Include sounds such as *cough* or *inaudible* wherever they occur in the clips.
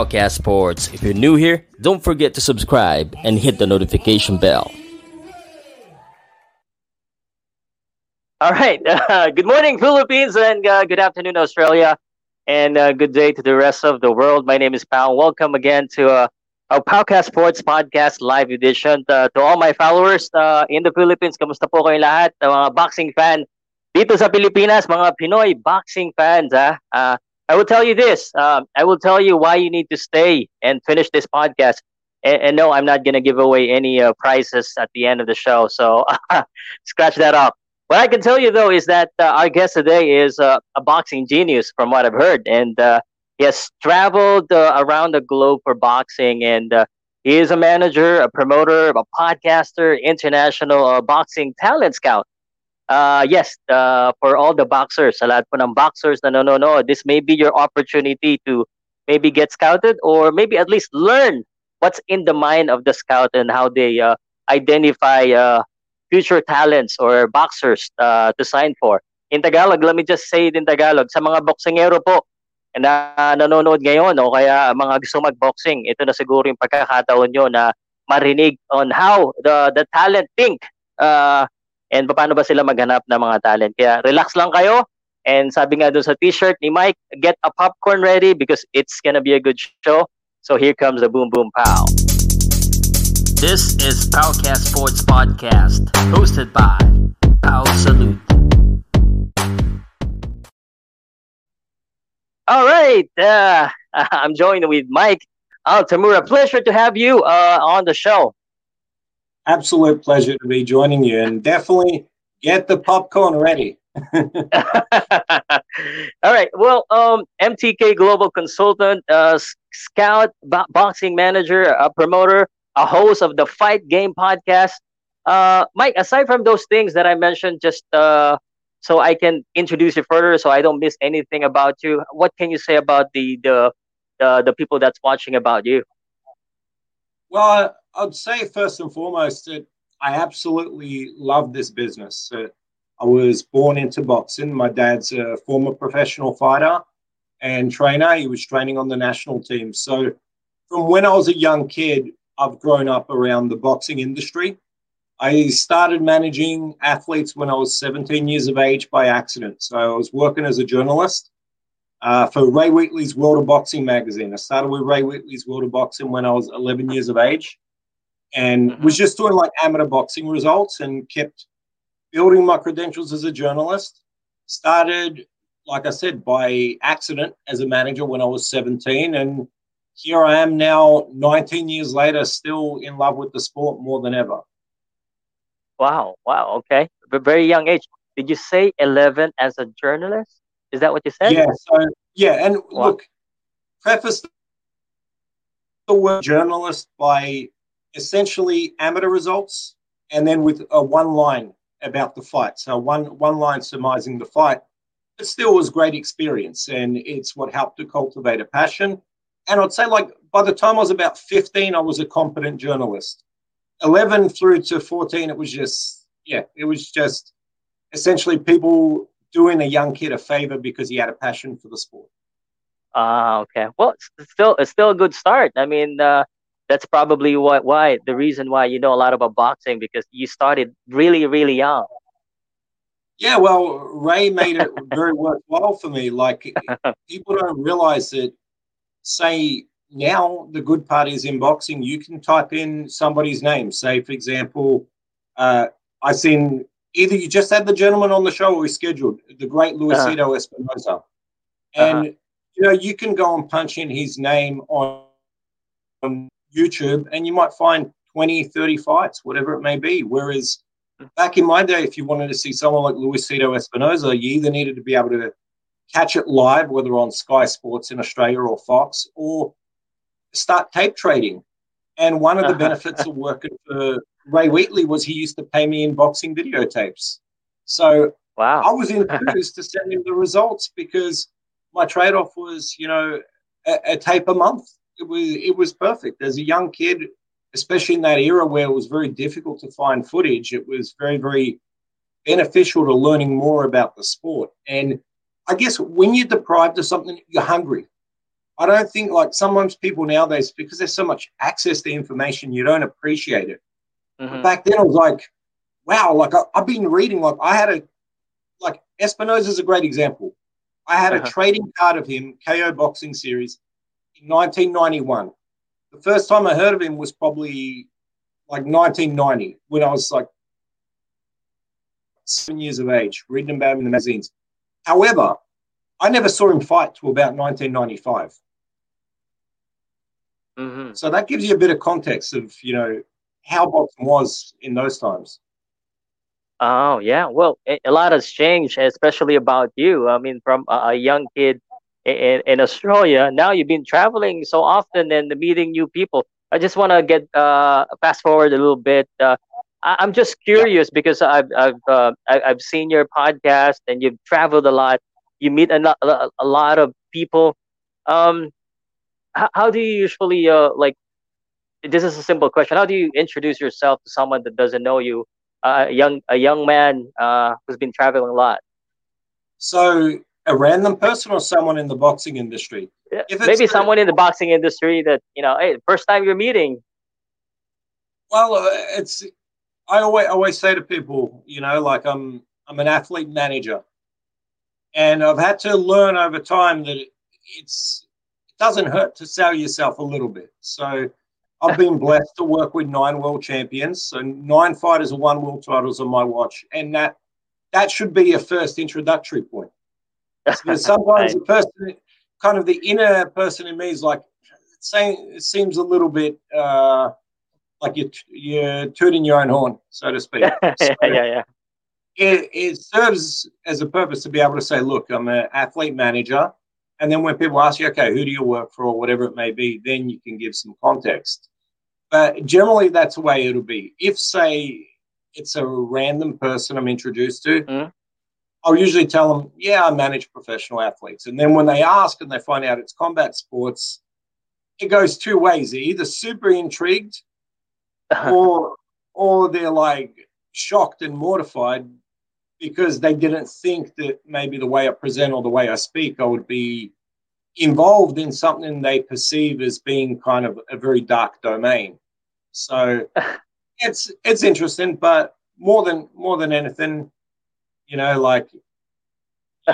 Powcast Sports. If you're new here, don't forget to subscribe and hit the notification bell. All right. *laughs* Uh, good morning, Philippines, and uh, good afternoon, Australia, and uh, good day to the rest of the world. My name is Pow. Welcome again to uh, our Powcast Sports Podcast Live Edition. Uh, to all my followers uh, in the Philippines, kamusta po kayo lahat? Mga boxing fan dito sa Pilipinas, mga Pinoy boxing fans. Ah? Uh, I will tell you this. Um, I will tell you why you need to stay and finish this podcast. And, and no, I'm not going to give away any uh, prizes at the end of the show. So *laughs* scratch that off. What I can tell you though is that uh, our guest today is uh, a boxing genius, from what I've heard, and uh, he has traveled uh, around the globe for boxing. And uh, he is a manager, a promoter, a podcaster, international boxing talent scout uh, yes, uh, for all the boxers, sa lahat po ng boxers na nanonood, this may be your opportunity to maybe get scouted or maybe at least learn what's in the mind of the scout and how they uh, identify uh, future talents or boxers uh, to sign for. In Tagalog, let me just say it in Tagalog, sa mga boksingero po na nanonood ngayon o kaya mga gusto mag-boxing, ito na siguro yung pagkakataon nyo na marinig on how the, the talent think uh, and paano ba sila maghanap ng mga talent. Kaya relax lang kayo. And sabi nga doon sa t-shirt ni Mike, get a popcorn ready because it's gonna be a good show. So here comes the Boom Boom Pow. This is Powcast Sports Podcast, hosted by Pow Salud. All right, uh, *laughs* I'm joined with Mike Altamura. Pleasure to have you uh, on the show absolute pleasure to be joining you and definitely get the popcorn ready. *laughs* *laughs* All right. Well, um, MTK Global Consultant, uh, scout, bo- boxing manager, a promoter, a host of the Fight Game podcast. Uh, Mike, aside from those things that I mentioned, just uh, so I can introduce you further, so I don't miss anything about you. What can you say about the the the, the people that's watching about you? Well, I'd say first and foremost that I absolutely love this business. Uh, I was born into boxing. My dad's a former professional fighter and trainer. He was training on the national team. So, from when I was a young kid, I've grown up around the boxing industry. I started managing athletes when I was 17 years of age by accident. So, I was working as a journalist uh, for Ray Wheatley's World of Boxing magazine. I started with Ray Wheatley's World of Boxing when I was 11 years of age and mm-hmm. was just doing like amateur boxing results and kept building my credentials as a journalist. Started, like I said, by accident as a manager when I was 17. And here I am now, 19 years later, still in love with the sport more than ever. Wow. Wow. Okay. But very young age. Did you say 11 as a journalist? Is that what you said? Yeah. So, yeah. And wow. look, preface the word journalist by essentially amateur results, and then with a one line about the fight. So one one line surmising the fight. It still was great experience, and it's what helped to cultivate a passion. And I'd say, like by the time I was about fifteen, I was a competent journalist. Eleven through to fourteen, it was just yeah, it was just essentially people doing a young kid a favor because he had a passion for the sport. Ah, uh, okay. Well, it's still it's still a good start. I mean, uh, that's probably what why the reason why you know a lot about boxing because you started really really young yeah well ray made it *laughs* very worthwhile for me like *laughs* people don't realize that say now the good part is in boxing you can type in somebody's name say for example uh, i seen either you just had the gentleman on the show or we scheduled the great luisito uh-huh. espinosa and uh-huh. you know you can go and punch in his name on, on YouTube and you might find 20, 30 fights, whatever it may be. Whereas back in my day, if you wanted to see someone like Luisito Espinosa, you either needed to be able to catch it live, whether on Sky Sports in Australia or Fox, or start tape trading. And one of the uh-huh. benefits of working for Ray Wheatley was he used to pay me in boxing videotapes. So wow. I was enthused *laughs* to send him the results because my trade off was, you know, a, a tape a month it was it was perfect. As a young kid, especially in that era where it was very difficult to find footage, it was very very beneficial to learning more about the sport. And I guess when you're deprived of something, you're hungry. I don't think like sometimes people nowadays because there's so much access to information, you don't appreciate it. Mm-hmm. Back then, I was like, wow, like I, have been reading. Like I had a like Espinosa is a great example. I had uh-huh. a trading card of him, KO Boxing Series, in 1991. The first time I heard of him was probably like 1990 when I was like seven years of age, reading about him in the magazines. However, I never saw him fight till about 1995. Mm-hmm. So that gives you a bit of context of you know how boxing was in those times. Oh yeah, well, a lot has changed, especially about you. I mean, from a young kid in, in Australia, now you've been traveling so often and meeting new people. I just want to get uh, fast forward a little bit. Uh, I, am just curious yeah. because I've I've uh, I've seen your podcast and you've traveled a lot. You meet a, a, a lot of people. Um, how, how do you usually uh, like this is a simple question how do you introduce yourself to someone that doesn't know you uh, a young a young man uh, who's been traveling a lot so a random person or someone in the boxing industry maybe someone in the boxing industry that you know hey first time you're meeting well uh, it's i always always say to people you know like i'm i'm an athlete manager and i've had to learn over time that it's doesn't hurt to sell yourself a little bit. So I've been *laughs* blessed to work with nine world champions. So nine fighters and one world titles on my watch. And that that should be your first introductory point. Because *laughs* sometimes the person, kind of the inner person in me is like, saying it seems a little bit uh, like you're, you're tooting your own horn, so to speak. *laughs* So yeah, yeah. It, it serves as a purpose to be able to say, look, I'm an athlete manager. And then when people ask you, okay, who do you work for or whatever it may be, then you can give some context. But generally, that's the way it'll be. If, say, it's a random person I'm introduced to, mm. I'll usually tell them, yeah, I manage professional athletes. And then when they ask and they find out it's combat sports, it goes two ways. They're either super intrigued uh-huh. or or they're like shocked and mortified because they didn't think that maybe the way I present or the way I speak, I would be involved in something they perceive as being kind of a very dark domain. So *laughs* it's it's interesting, but more than more than anything, you know, like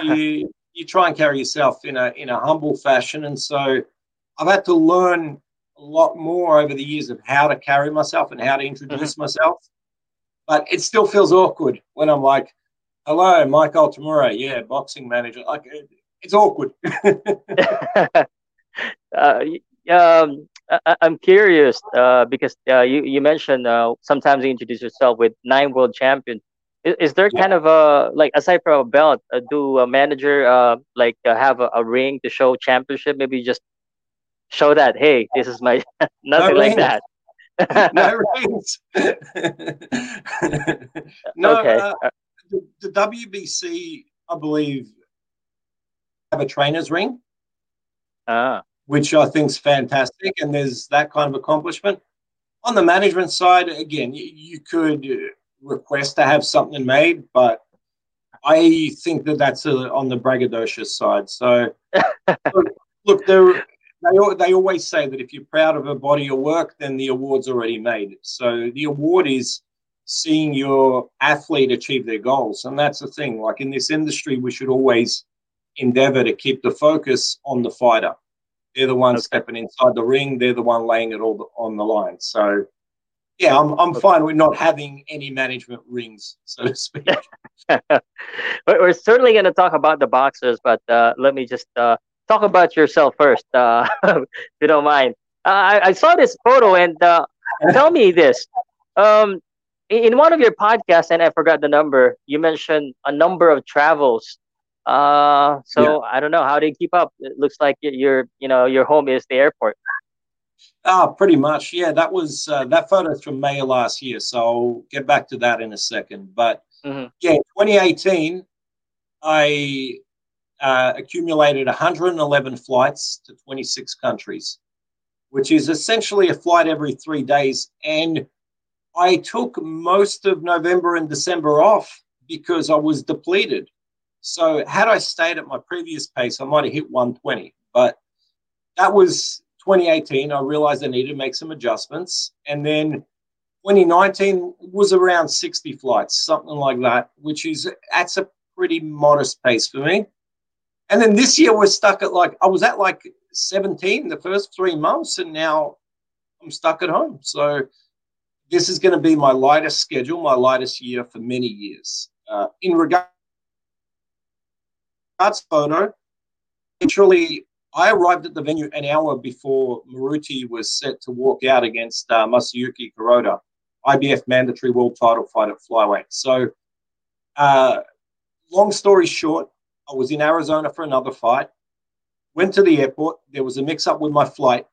you you try and carry yourself in a in a humble fashion, and so I've had to learn a lot more over the years of how to carry myself and how to introduce mm-hmm. myself. But it still feels awkward when I'm like, hello, Mike Altamura. Yeah, boxing manager. Like, it's awkward. *laughs* *laughs* uh, um, I, am curious uh, because uh, you, you mentioned uh, sometimes you introduce yourself with nine world champions. Is, is there yeah. kind of a like aside from a belt, uh, do a manager uh, like have a, a, ring to show championship? Maybe just show that hey, this is my *laughs* nothing no like that. *laughs* no *laughs* rings. no, okay the, the WBC, I believe, have a trainer's ring, ah. which I think is fantastic. And there's that kind of accomplishment. On the management side, again, you, you could request to have something made, but I think that that's a, on the braggadocious side. So, *laughs* look, look they they always say that if you're proud of a body of work, then the award's already made. So the award is seeing your athlete achieve their goals. And that's the thing. Like in this industry, we should always endeavor to keep the focus on the fighter. They're the ones okay. stepping inside the ring. They're the one laying it all on the line. So, yeah, I'm, I'm fine with not having any management rings, so to speak. *laughs* But we're certainly going to talk about the boxers, but uh, let me just uh, talk about yourself first, uh, *laughs* if you don't mind. Uh, I, I, saw this photo, and uh, tell me this. Um, in one of your podcasts, and I forgot the number, you mentioned a number of travels. Uh, so yeah. I don't know how do you keep up. It looks like your, you know, your home is the airport. Ah, pretty much. Yeah, that was uh, that photo's from May of last year. So I'll get back to that in a second. But mm-hmm. yeah, 2018, I uh, accumulated 111 flights to 26 countries, which is essentially a flight every three days. And I took most of November and December off because I was depleted. So had I stayed at my previous pace, I might have hit 120. But that was 2018. I realized I needed to make some adjustments. And then 2019 was around 60 flights, something like that, which is that's a pretty modest pace for me. And then this year we're stuck at like I was at like 17 the first three months, and now I'm stuck at home. So this is going to be my lightest schedule, my lightest year for many years. Uh, in regards that's photo, literally, I arrived at the venue an hour before Moruti was set to walk out against uh, Masayuki Kuroda, IBF mandatory world title fight at flyweight. So, uh, long story short, I was in Arizona for another fight. Went to the airport. There was a mix-up with my flight.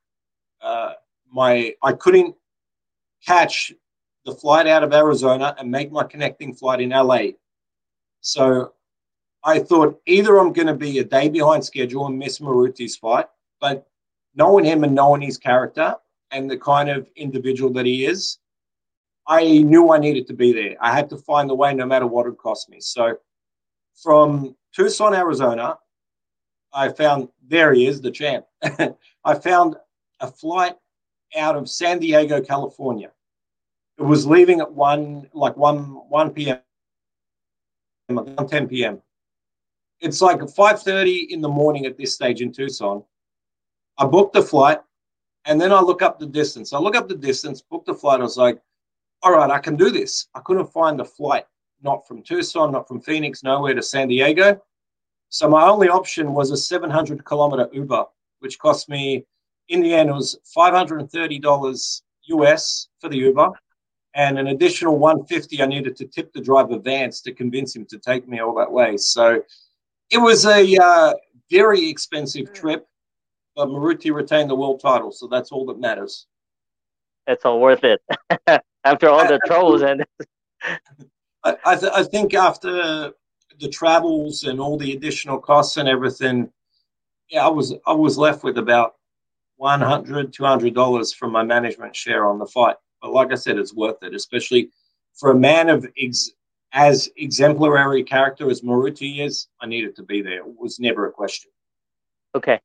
Uh, my I couldn't catch the flight out of Arizona and make my connecting flight in LA. So I thought either I'm going to be a day behind schedule and miss Moruti's fight, but knowing him and knowing his character and the kind of individual that he is, I knew I needed to be there. I had to find the way no matter what it cost me. So from Tucson, Arizona, I found there he is, the champ. *laughs* I found a flight out of San Diego, California. It was leaving at one like one one p.m. 10 p.m. It's like 5:30 in the morning at this stage in Tucson. I booked the flight, and then I look up the distance. I look up the distance, book the flight. I was like, all right, I can do this. I couldn't find the flight, not from Tucson, not from Phoenix, nowhere to San Diego. So my only option was a 700 kilometer Uber, which cost me in the end, it was $530 US for the Uber and an additional 150 I needed to tip the driver Vance to convince him to take me all that way. So it was a uh, very expensive trip, but Moruti retained the world title, so that's all that matters. It's all worth it *laughs* after all the troubles and. *laughs* I, I, th- I think after the travels and all the additional costs and everything, yeah, I was I was left with about 100 $200 from my management share on the fight. But like I said, it's worth it, especially for a man of ex- as exemplary character as Moruti is. I needed to be there. It was never a question. Okay.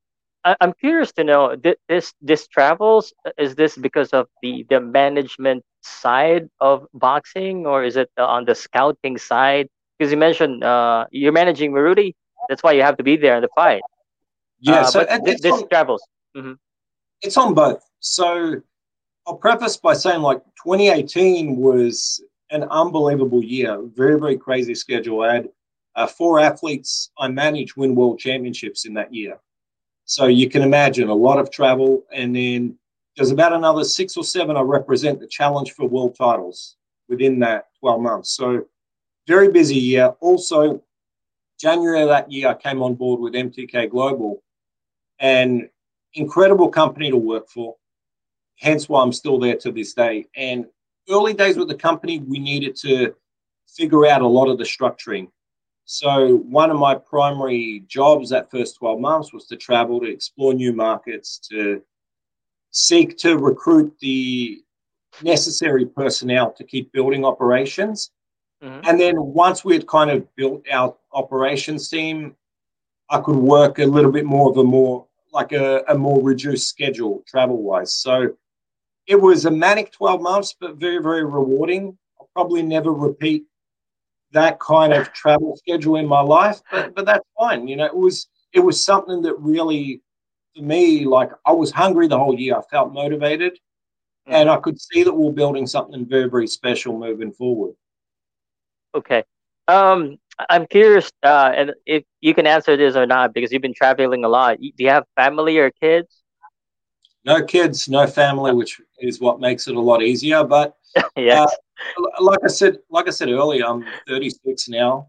I- I'm curious to know this this travels is this because of the the management side of boxing or is it on the scouting side because you mentioned uh, you're managing Moruti that's why you have to be there in the fight yeah uh, so but th- this on, travels mm-hmm. It's on both. So I'll preface by saying like 2018 was an unbelievable year, very, very crazy schedule. I had uh, four athletes I managed win world championships in that year. So you can imagine a lot of travel. And then there's about another six or seven I represent the challenge for world titles within that 12 months. So very busy year. Also, January of that year, I came on board with MTK Global. And incredible company to work for. Hence why I'm still there to this day. And early days with the company, we needed to figure out a lot of the structuring. So one of my primary jobs that first 12 months was to travel to explore new markets, to seek to recruit the necessary personnel to keep building operations. Mm-hmm. And then once we had kind of built our operations team, I could work a little bit more of a more like a, a more reduced schedule travel wise. So it was a manic 12 months, but very, very rewarding. I'll probably never repeat that kind of travel schedule in my life, but but that's fine. You know, it was it was something that really for me, like I was hungry the whole year. I felt motivated mm-hmm. and I could see that we we're building something very, very special moving forward. Okay. Um, I'm curious, uh, and if you can answer this or not, because you've been traveling a lot. Do you have family or kids? No kids, no family, which is what makes it a lot easier. But yeah, *laughs* uh, like I said, like I said earlier, I'm 36 now.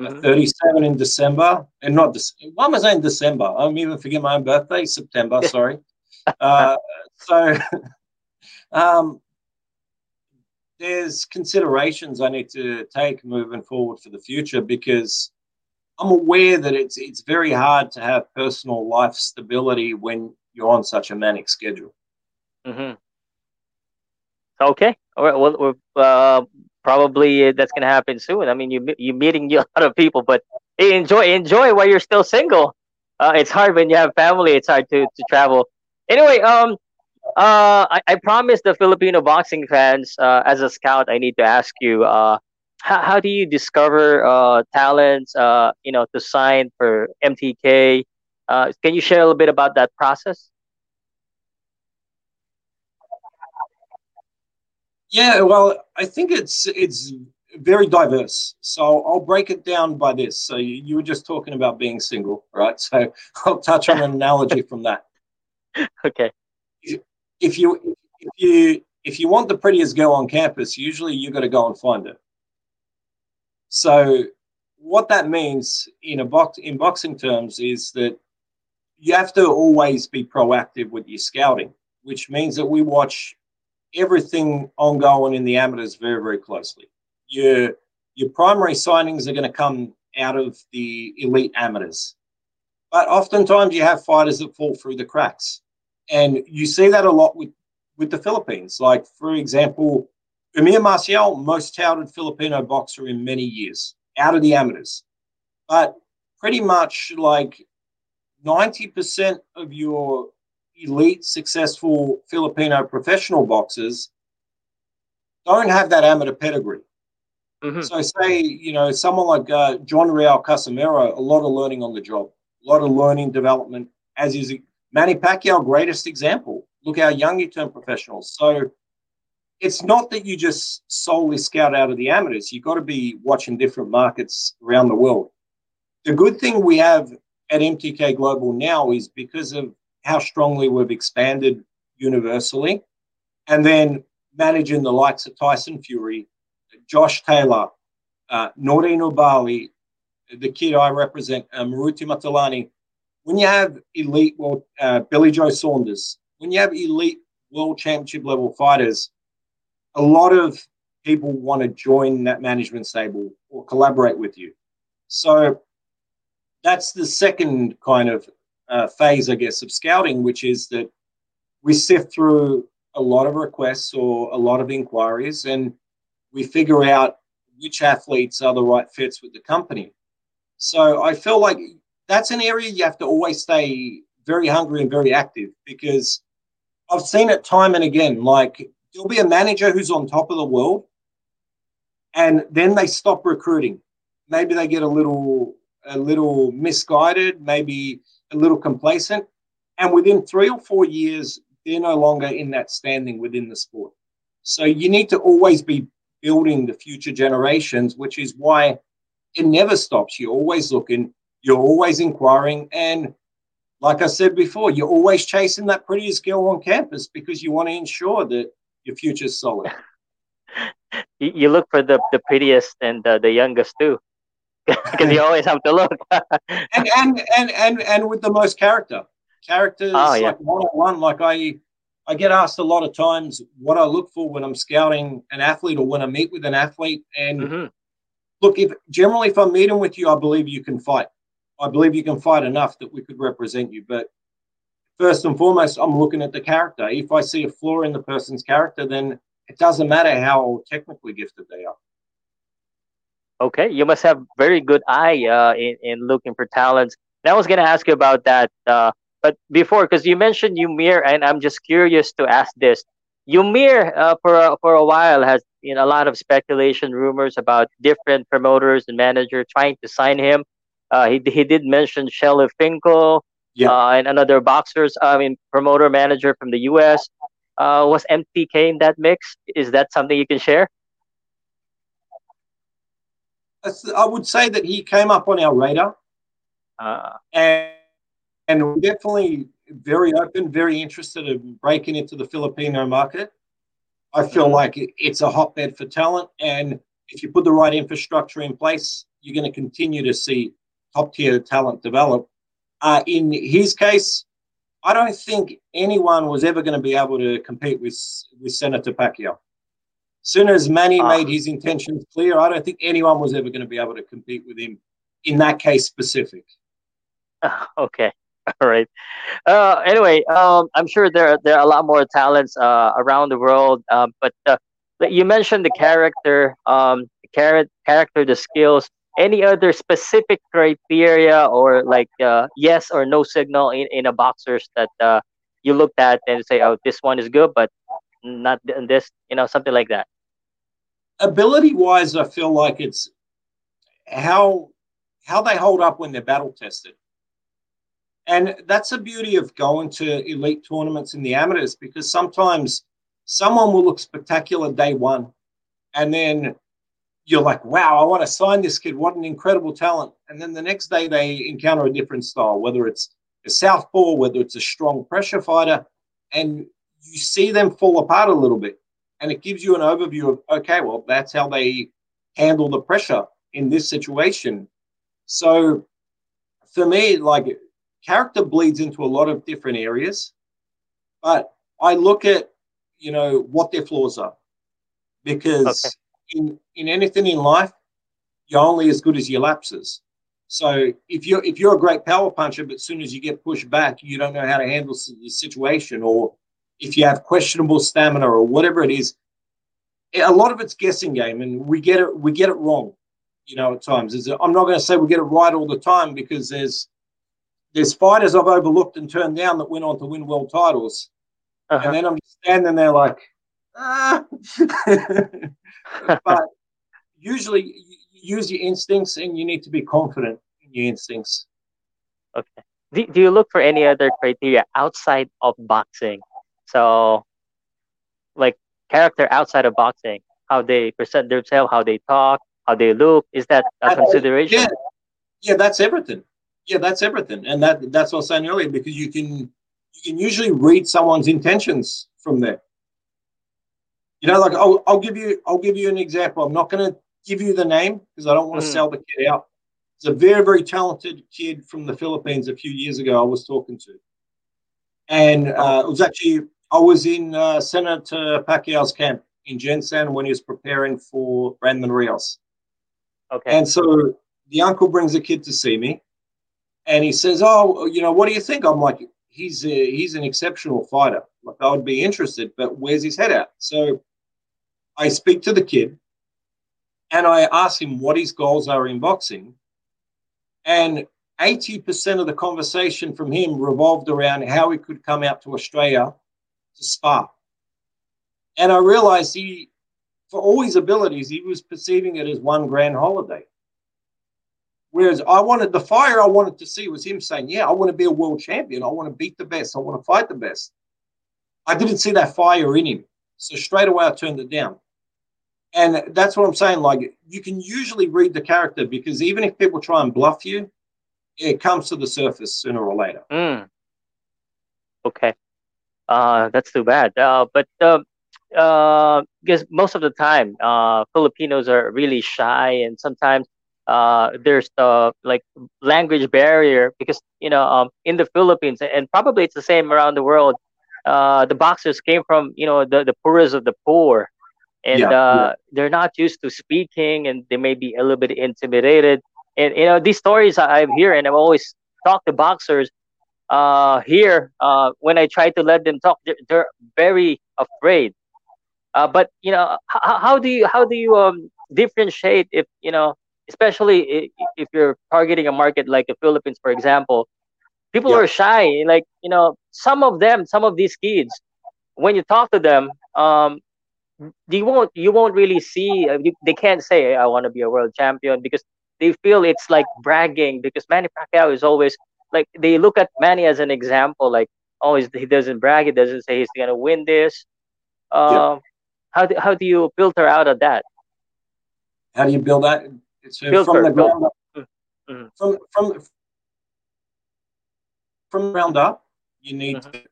Mm-hmm. 37 in December, and not December. Why am I saying December? I'm even forget my own birthday, September. *laughs* Sorry. uh, so, *laughs* um, there's considerations I need to take moving forward for the future because I'm aware that it's it's very hard to have personal life stability when you're on such a manic schedule. Mm-hmm. Okay. All right. Well, uh, probably that's going to happen soon. I mean, you you're meeting *laughs* a lot of people, but enjoy enjoy while you're still single. uh, it's hard when you have family. It's hard to, to travel. Anyway, um, uh, I, I promised the Filipino boxing fans, uh, as a scout, I need to ask you, uh, how, how do you discover uh, talents, uh, you know, to sign for MTK? Uh, can you share a little bit about that process? Yeah, well, I think it's it's very diverse. So I'll break it down by this. So you, you were just talking about being single, right? So *laughs* I'll touch on an analogy from that. *laughs* Okay. If you if you if you want the prettiest girl on campus, usually you've got to go and find her. So what that means in a box in boxing terms is that you have to always be proactive with your scouting, which means that we watch everything ongoing in the amateurs very, very closely. Your your primary signings are going to come out of the elite amateurs, but oftentimes you have fighters that fall through the cracks, and you see that a lot with with the Philippines. Like for example, Eumir Marcial, most touted Filipino boxer in many years, out of the amateurs, but pretty much like ninety percent of your elite, successful Filipino professional boxers don't have that amateur pedigree. Mm-hmm. So, say, you know, someone like uh, John Riel Casimero, a lot of learning on the job, a lot of learning development, as is Manny Pacquiao, greatest example. Look how young you turn professionals. So, it's not that you just solely scout out of the amateurs. You've got to be watching different markets around the world. The good thing we have at MTK Global now is because of how strongly we've expanded universally. And then managing the likes of Tyson Fury, Josh Taylor, uh, Nordine Oubaali, the kid I represent, uh, Moruti Mthalane. When you have elite world, uh, Billy Joe Saunders, when you have elite world championship level fighters, a lot of people want to join that management stable or collaborate with you. So that's the second kind of uh, phase, I guess, of scouting, which is that we sift through a lot of requests or a lot of inquiries and we figure out which athletes are the right fits with the company. So I feel like that's an area you have to always stay very hungry and very active because I've seen it time and again. Like there'll be a manager who's on top of the world and then they stop recruiting. Maybe they get a little a little misguided, maybe a little complacent. And within three or four years, they're no longer in that standing within the sport. So you need to always be building the future generations, which is why it never stops. You're always looking, you're always inquiring. And like I said before, you're always chasing that prettiest girl on campus because you want to ensure that your future is solid. *laughs* you look for the, the prettiest and the, the youngest too because you always have to look. *laughs* and, and and and and with the most character, characters oh, yeah. like one on one. Like I, I get asked a lot of times what I look for when I'm scouting an athlete or when I meet with an athlete. And mm-hmm. look, if generally if I'm meeting with you, I believe you can fight. I believe you can fight enough that we could represent you. But first and foremost, I'm looking at the character. If I see a flaw in the person's character, then it doesn't matter how technically gifted they are. Okay, you must have very good eye uh, in in looking for talents. And I was gonna ask you about that, uh, but before, because you mentioned Eumir, and I'm just curious to ask this. Eumir, uh, for a, for a while, has know a lot of speculation, rumors about different promoters and managers trying to sign him. Uh, he he did mention Shelly Finkel, yeah. Uh, and another boxers, I mean promoter manager from the U.S. Uh, was MTK in that mix? Is that something you can share? I would say that he came up on our radar, uh, and and we're definitely very open, very interested in breaking into the Filipino market. I feel mm-hmm. like it's a hotbed for talent, and if you put the right infrastructure in place, you're going to continue to see top tier talent develop. Uh, in his case, I don't think anyone was ever going to be able to compete with with Senator Pacquiao soon as Manny uh, made his intentions clear, I don't think anyone was ever going to be able to compete with him in that case specific. *laughs* Okay. All right. Uh, anyway, um, I'm sure there there are a lot more talents uh, around the world, um, but uh, you mentioned the character, um, the character, character, the skills, any other specific criteria or like uh, yes or no signal in, in a boxers that uh, you looked at and say, oh, this one is good, but not this, you know, something like that? Ability wise, I feel like it's how how they hold up when they're battle tested. And that's the beauty of going to elite tournaments in the amateurs because sometimes someone will look spectacular day one and then you're like, wow, I want to sign this kid. What an incredible talent. And then the next day they encounter a different style, whether it's a southpaw, whether it's a strong pressure fighter, and you see them fall apart a little bit. And it gives you an overview of, okay, well, that's how they handle the pressure in this situation. So for me, like character bleeds into a lot of different areas, but I look at, you know, what their flaws are because okay in, in anything in life, you're only as good as your lapses. So if you're if you're a great power puncher, but as soon as you get pushed back, you don't know how to handle the situation, or if you have questionable stamina or whatever it is, a lot of it's guessing game, and we get it we get it wrong. You know, at times, is I'm not going to say we get it right all the time because there's there's fighters I've overlooked and turned down that went on to win world titles, uh-huh. and then I'm standing there like, ah. *laughs* but usually use your instincts and you need to be confident in your instincts. Okay. Do, do you look for any other criteria outside of boxing? So, like character outside of boxing, how they present themselves, how they talk, how they look, is that a consideration? Yeah, yeah that's everything. Yeah, that's everything, and that that's what I was saying earlier because you can you can usually read someone's intentions from there. You know, like I'll, I'll give you I'll give you an example. I'm not going to give you the name because I don't want to mm. sell the kid out. It's a very very talented kid from the Philippines. A few years ago, I was talking to, and uh, it was actually I was in uh, Senator Pacquiao's camp in Gensan when he was preparing for Brandon Rios. Okay. And so the uncle brings a kid to see me, and he says, "Oh, you know, what do you think?" I'm like, "He's a, he's an exceptional fighter. Like I would be interested, but where's his head at?" So I speak to the kid and I ask him what his goals are in boxing. And 80% of the conversation from him revolved around how he could come out to Australia to spar. And I realized he, for all his abilities, he was perceiving it as one grand holiday. Whereas I wanted the fire I wanted to see was him saying, Yeah, I want to be a world champion. I want to beat the best. I want to fight the best. I didn't see that fire in him. So straight away I turned it down and that's what I'm saying. Like you can usually read the character because even if people try and bluff you, it comes to the surface sooner or later. Mm. Okay, that's too bad. Uh, but uh, uh, because most of the time, uh, Filipinos are really shy, and sometimes uh, there's the like language barrier because you know um, in the Philippines and probably it's the same around the world. Uh, the boxers came from you know the the poorest of the poor and yeah, uh, yeah. they're not used to speaking and they may be a little bit intimidated and you know these stories i hear and i've always talked to boxers uh, here uh, when i try to let them talk they're, they're very afraid uh, but you know how, how do you how do you um, differentiate if you know especially if, if you're targeting a market like the philippines for example people yeah. are shy like you know some of them some of these kids when you talk to them um, you won't you won't really see uh, you, they can't say I want to be a world champion because they feel it's like bragging because Manny Pacquiao is always like they look at Manny as an example like oh he doesn't brag he doesn't say he's gonna win this um, yeah. how do, how do you filter out of that how do you build that it's filter, from the ground up mm-hmm. from from from ground up you need mm-hmm. to,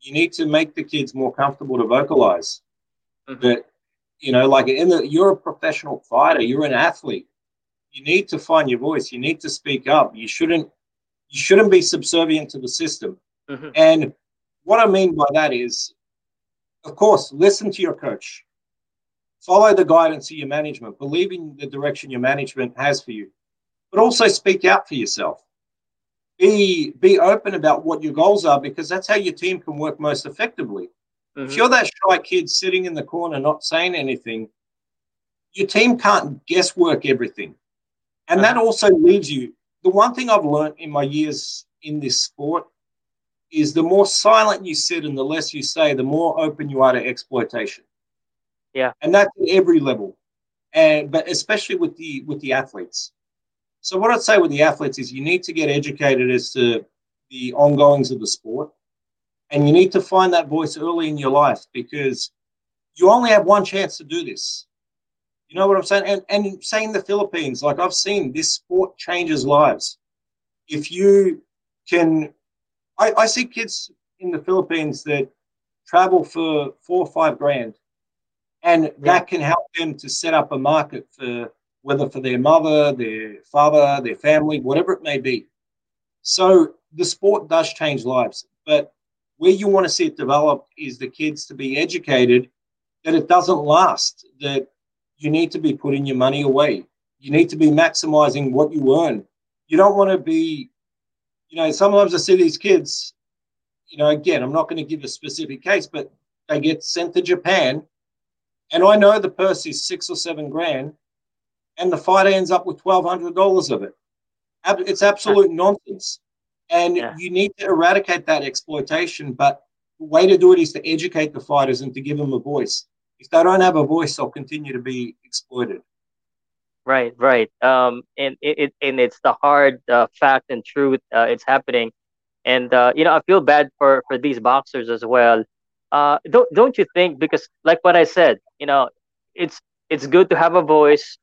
you need to make the kids more comfortable to vocalize Mm-hmm. But you know, like in the you're a professional fighter, you're an athlete. You need to find your voice. You need to speak up. You shouldn't you shouldn't be subservient to the system. Mm-hmm. And what I mean by that is, of course, listen to your coach. Follow the guidance of your management. Believe in the direction your management has for you. But also speak out for yourself. Be be open about what your goals are because that's how your team can work most effectively. Mm-hmm. If you're that shy kid sitting in the corner not saying anything, your team can't guesswork everything. And that also leaves you. The one thing I've learned in my years in this sport is the more silent you sit and the less you say, the more open you are to exploitation. Yeah. And that's at every level. And but especially with the with the athletes. So what I'd say with the athletes is you need to get educated as to the ongoings of the sport. And you need to find that voice early in your life because you only have one chance to do this. You know what I'm saying? And and saying the Philippines, like I've seen this sport changes lives. If you can I, I see kids in the Philippines that travel for four or five grand and yeah. that can help them to set up a market for whether for their mother, their father, their family, whatever it may be. So the sport does change lives, but where you want to see it develop is the kids to be educated that it doesn't last, that you need to be putting your money away. You need to be maximizing what you earn. You don't want to be, you know, sometimes I see these kids, you know, again, I'm not going to give a specific case, but they get sent to Japan and I know the purse is six or seven grand, and the fighter ends up with twelve hundred dollars of it. It's absolute nonsense, and yeah. you need to eradicate that exploitation. But the way to do it is to educate the fighters and to give them a voice. If they don't have a voice, they'll continue to be exploited. Right, right. Um, and it, and it's the hard uh, fact and truth. Uh, it's happening, and uh, you know I feel bad for for these boxers as well uh, don't don't you think? Because like what I said, you know, it's it's good to have a voice,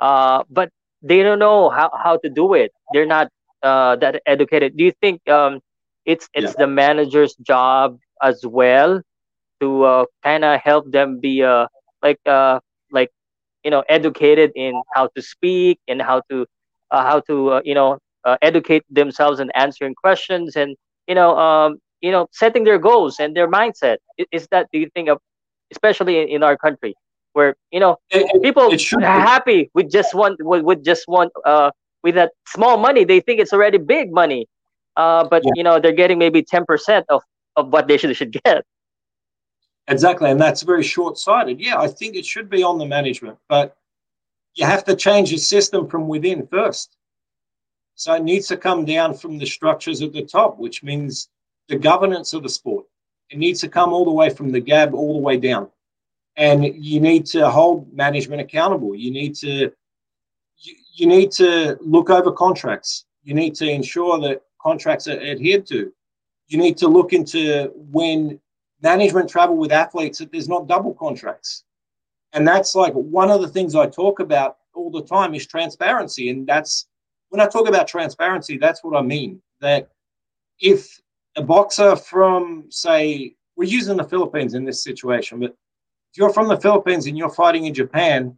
uh, but they don't know how, how to do it. They're not uh, that educated. Do you think um, it's it's yeah. the manager's job as well to uh, kind of help them be uh, like uh, like you know educated in how to speak and how to uh, how to uh, you know uh, educate themselves and answering questions and you know um, you know setting their goals and their mindset. Is that do you think of especially in, in our country where you know it, people it are happy with just one with, with just one uh with that small money they think it's already big money. Uh but yeah. you know they're getting maybe 10% of of what they should should get exactly and that's very short-sighted yeah i think it should be on the management but you have to change the system from within first so it needs to come down from the structures at the top which means the governance of the sport. It needs to come all the way from the GAB all the way down. And you need to hold management accountable. You need to you, you need to look over contracts. You need to ensure that contracts are adhered to. You need to look into when management travel with athletes that there's not double contracts. And that's like one of the things I talk about all the time is transparency. And that's when I talk about transparency, that's what I mean. That if a boxer from, say, we're using the Philippines in this situation, but if you're from the Philippines and you're fighting in Japan,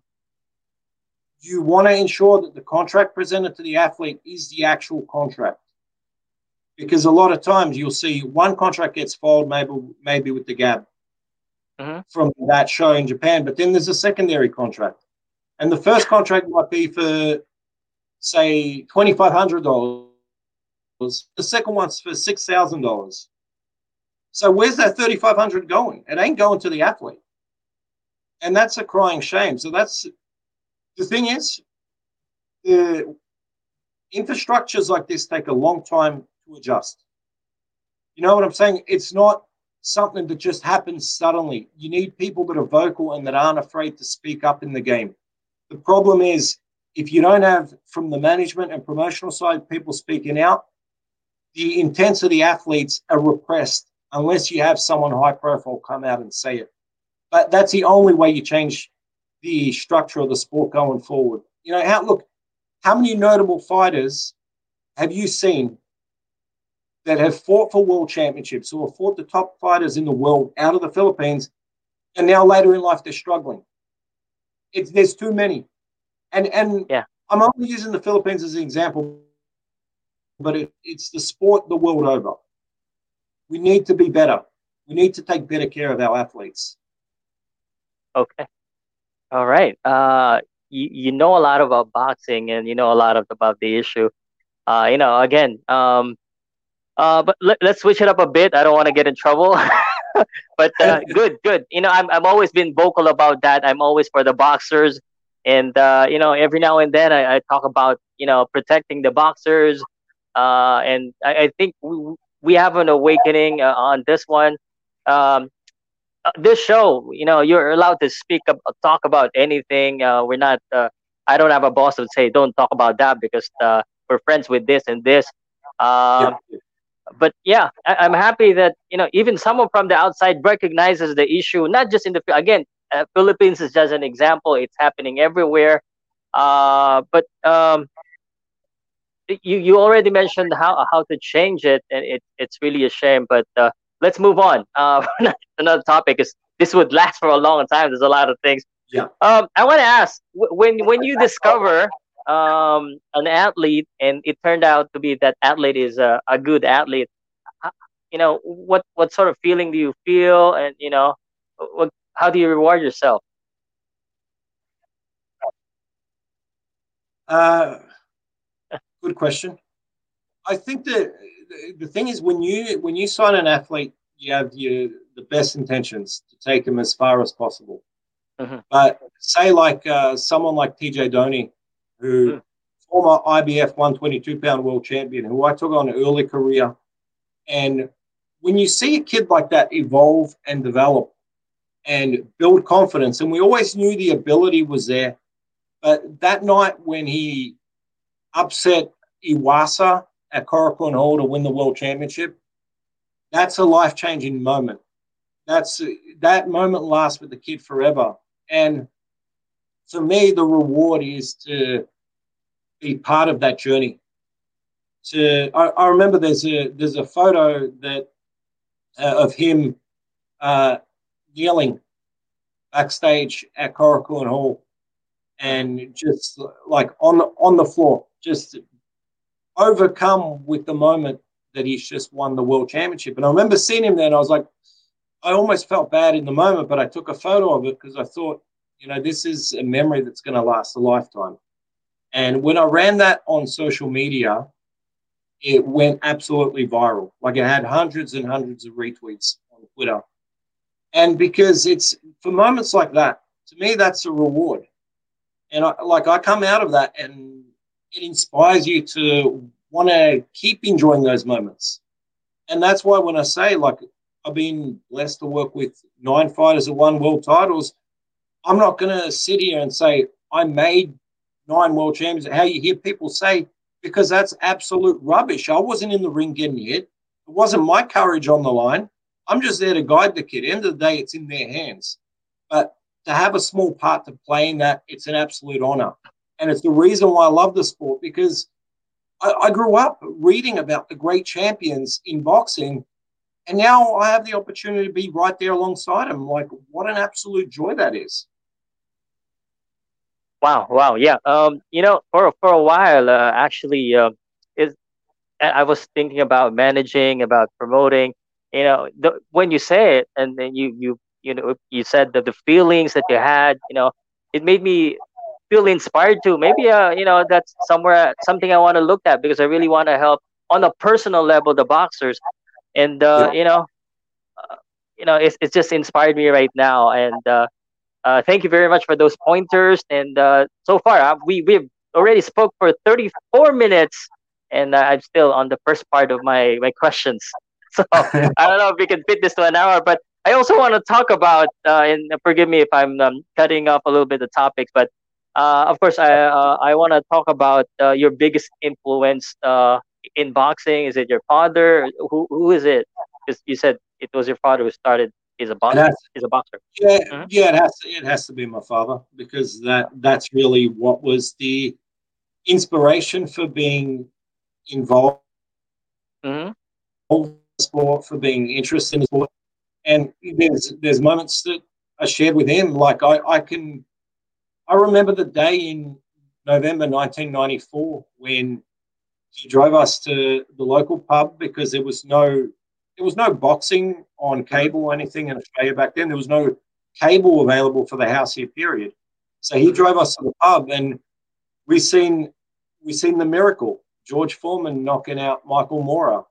you want to ensure that the contract presented to the athlete is the actual contract. Because a lot of times you'll see one contract gets filed, maybe maybe with the GAB mm-hmm. from that show in Japan, but then there's a secondary contract. And the first contract might be for, say, $2,500 the second one's for six thousand dollars. So where's that thirty five hundred going? It ain't going to the athlete, and that's a crying shame. So that's the thing is, the infrastructures like this take a long time to adjust. You know what I'm saying? It's not something that just happens suddenly. You need people that are vocal and that aren't afraid to speak up in the game. The problem is if you don't have from the management and promotional side people speaking out, the intensity athletes are repressed unless you have someone high profile come out and say it. But that's the only way you change the structure of the sport going forward. You know, how look, how many notable fighters have you seen that have fought for world championships or fought the top fighters in the world out of the Philippines, and now later in life they're struggling? It's there's too many, and and yeah. I'm only using the Philippines as an example but it, it's the sport the world over. We need to be better. We need to take better care of our athletes. Okay. All right. Uh, you, you know a lot about boxing and you know a lot of, about the issue. Uh, you know, again, um, uh, but let, us switch it up a bit. I don't want to get in trouble. *laughs* but uh, *laughs* good, good. You know, I'm, I'm always been vocal about that. I'm always for the boxers And uh, you know, every now and then I, I, talk about you know protecting the boxers, uh, and I, I, think we, we have an awakening uh, on this one. Um, this show, you know, you're allowed to speak up, talk about anything. Uh, we're not. Uh, I don't have a boss that would say don't talk about that because uh, we're friends with this and this. Um, yeah. But yeah, I, am happy that you know even someone from the outside recognizes the issue, not just in the again uh, Philippines is just an example. It's happening everywhere. Uh, but um, you you already mentioned how how to change it, and it, it's really a shame. But uh, let's move on. *laughs* Uh, another topic is this would last for a long time. There's a lot of things. Yeah. Um, I want to ask when when you discover um, an athlete and it turned out to be that athlete is a, a good athlete, you know what what sort of feeling do you feel, and you know what how do you reward yourself? Uh, good question. I think that the thing is when you when you sign an athlete, you have your the best intentions to take them as far as possible. Mm-hmm. But say like uh, someone like TJ Doheny, who former IBF 122 pound world champion, who I took on early career, and when you see a kid like that evolve and develop, and build confidence. And we always knew the ability was there. But that night when he upset Iwasa at Korakuen Hall to win the world championship, that's a life changing moment. That's that moment lasts with the kid forever. And for me, the reward is to be part of that journey. To I, I remember there's a there's a photo that uh, of him uh, kneeling backstage at Korakuen Hall and just like on the, on the floor, just overcome with the moment that he's just won the world championship. And I remember seeing him there and I was like, I almost felt bad in the moment, but I took a photo of it because I thought, you know, this is a memory that's going to last a lifetime. And when I ran that on social media, it went absolutely viral. Like it had hundreds and hundreds of retweets on Twitter. And because it's for moments like that, to me, that's a reward. And I, like I come out of that and it inspires you to want to keep enjoying those moments. And that's why when I say, like, I've been blessed to work with nine fighters that won world titles, I'm not going to sit here and say, I made nine world champions. How you hear people say, because that's absolute rubbish. I wasn't in the ring getting hit. It wasn't my courage on the line. I'm just there to guide the kid. End of the day, it's in their hands. But to have a small part to play in that, it's an absolute honor. And it's the reason why I love the sport because I, I grew up reading about the great champions in boxing. And now I have the opportunity to be right there alongside them. Like, what an absolute joy that is. Wow, wow, yeah. Um, you know, for for a while, uh, actually, uh, is I was thinking about managing, about promoting, you know the, when you say it and then you you you know you said that the feelings that you had you know it made me feel inspired to maybe uh you know that's somewhere something i want to look at because i really want to help on a personal level the boxers and uh yeah. you know uh, you know it's, it's just inspired me right now and uh, uh thank you very much for those pointers and uh so far uh, we we've already spoke for 34 minutes and uh, i'm still on the first part of my my questions *laughs* so I don't know if we can fit this to an hour, but I also want to talk about, uh, and forgive me if I'm um, cutting off a little bit of topics, but uh, of course, I I want to talk about your biggest influence in boxing. Is it your father? Who who is it? Because you said it was your father who started. Is a boxer. Is a boxer. Yeah, mm-hmm. yeah. It has to, it has to be my father because that that's really what was the inspiration for being involved. Mm-hmm sport, for being interested in sport. And there's there's moments that I shared with him. Like I, I can I remember the day in November 1994 when he drove us to the local pub because there was no there was no boxing on mm-hmm. cable or anything in Australia back then. There was no cable available for the house here, period. So he mm-hmm. drove us to the pub and we seen we seen the miracle. George Foreman knocking out Michael Moorer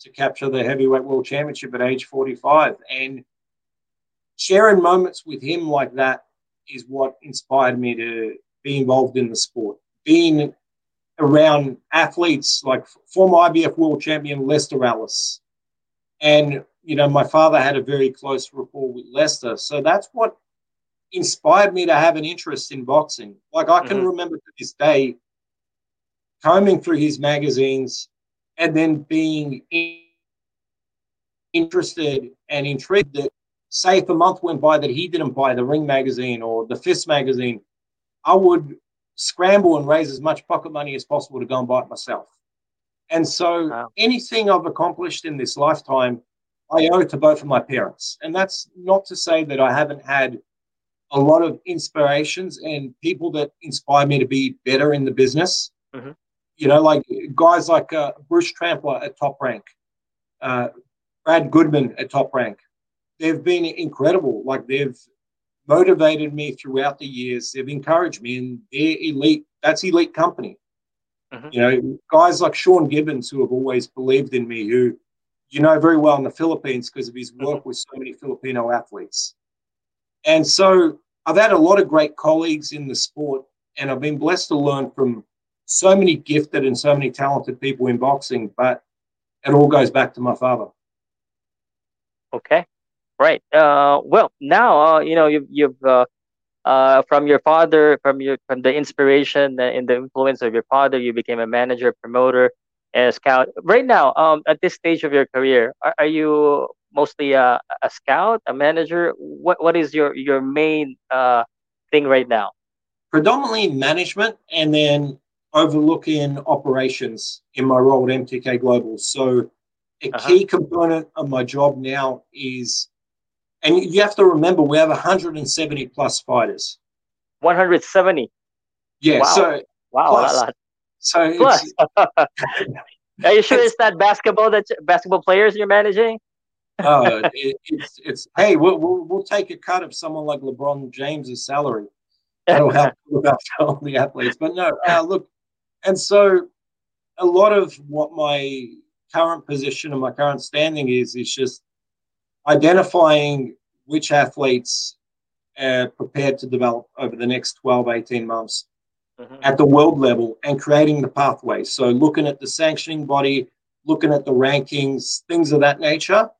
to capture the heavyweight world championship at age 45. And sharing moments with him like that is what inspired me to be involved in the sport. Being around athletes like former IBF world champion Lester Ellis. And, you know, my father had a very close rapport with Lester. So that's what inspired me to have an interest in boxing. Like I can mm-hmm. remember to this day combing through his magazines and then being interested and intrigued that say if a month went by that he didn't buy the Ring magazine or the Fist magazine, I would scramble and raise as much pocket money as possible to go and buy it myself. And so wow. anything I've accomplished in this lifetime, I owe to both of my parents. And that's not to say that I haven't had a lot of inspirations and people that inspire me to be better in the business. Mm-hmm. You know, like guys like uh, Bruce Trampler at Top Rank, uh, Brad Goodman at Top Rank. They've been incredible. Like they've motivated me throughout the years. They've encouraged me, and they're elite. That's elite company. Mm-hmm. You know, guys like Sean Gibbons who have always believed in me, who you know very well in the Philippines because of his work mm-hmm. with so many Filipino athletes. And so I've had a lot of great colleagues in the sport, and I've been blessed to learn from so many gifted and so many talented people in boxing. But it all goes back to my father. Okay, right. Uh, well, now uh, you know you've you've uh, uh, from your father, from your from the inspiration and the influence of your father, you became a manager, promoter, and a scout. Right now, um, at this stage of your career, are, are you mostly a, a scout, a manager? What what is your your main uh, thing right now? Predominantly management, and then overlooking operations in my role at MTK Global. So, a uh-huh. key component of my job now is, and you have to remember, we have 170 plus fighters. 170. Yeah. Wow. So wow, plus, so plus. *laughs* Are you sure it's not basketball that basketball players you're managing? uh, it, it's it's hey, we'll, we'll, we'll take a cut of someone like LeBron James's salary. That'll help *laughs* about all *laughs* the athletes. But no, uh, look, and so a lot of what my current position and my current standing is is just identifying which athletes are prepared to develop over the next 12, 18 months mm-hmm. at the world level and creating the pathway. So looking at the sanctioning body, looking at the rankings, things of that nature,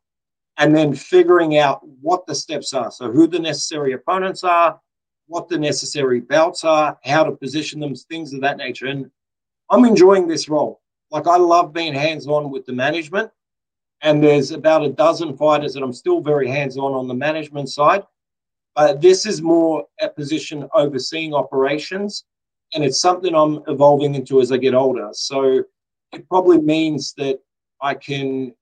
and then figuring out what the steps are. So, who the necessary opponents are, what the necessary belts are, how to position them, things of that nature. And I'm enjoying this role. Like, I love being hands on with the management. And there's about a dozen fighters that I'm still very hands on on the management side. But this is more a position overseeing operations. And it's something I'm evolving into as I get older. So, it probably means that I can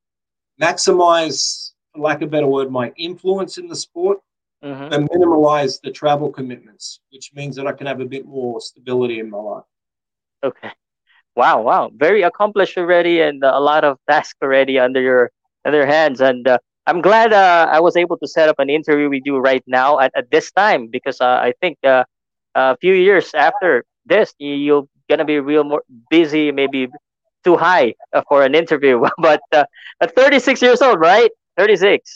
maximize for lack of a better word, my influence in the sport mm-hmm. and minimize the travel commitments, which means that I can have a bit more stability in my life. Okay. Wow, wow. Very accomplished already and uh, a lot of tasks already under your under your hands. And uh, I'm glad uh, I was able to set up an interview with you right now at, at this time because uh, I think uh, a few years after this, you're going to be real more busy, maybe too high uh, for an interview. *laughs* but at 36 years old, right? 36.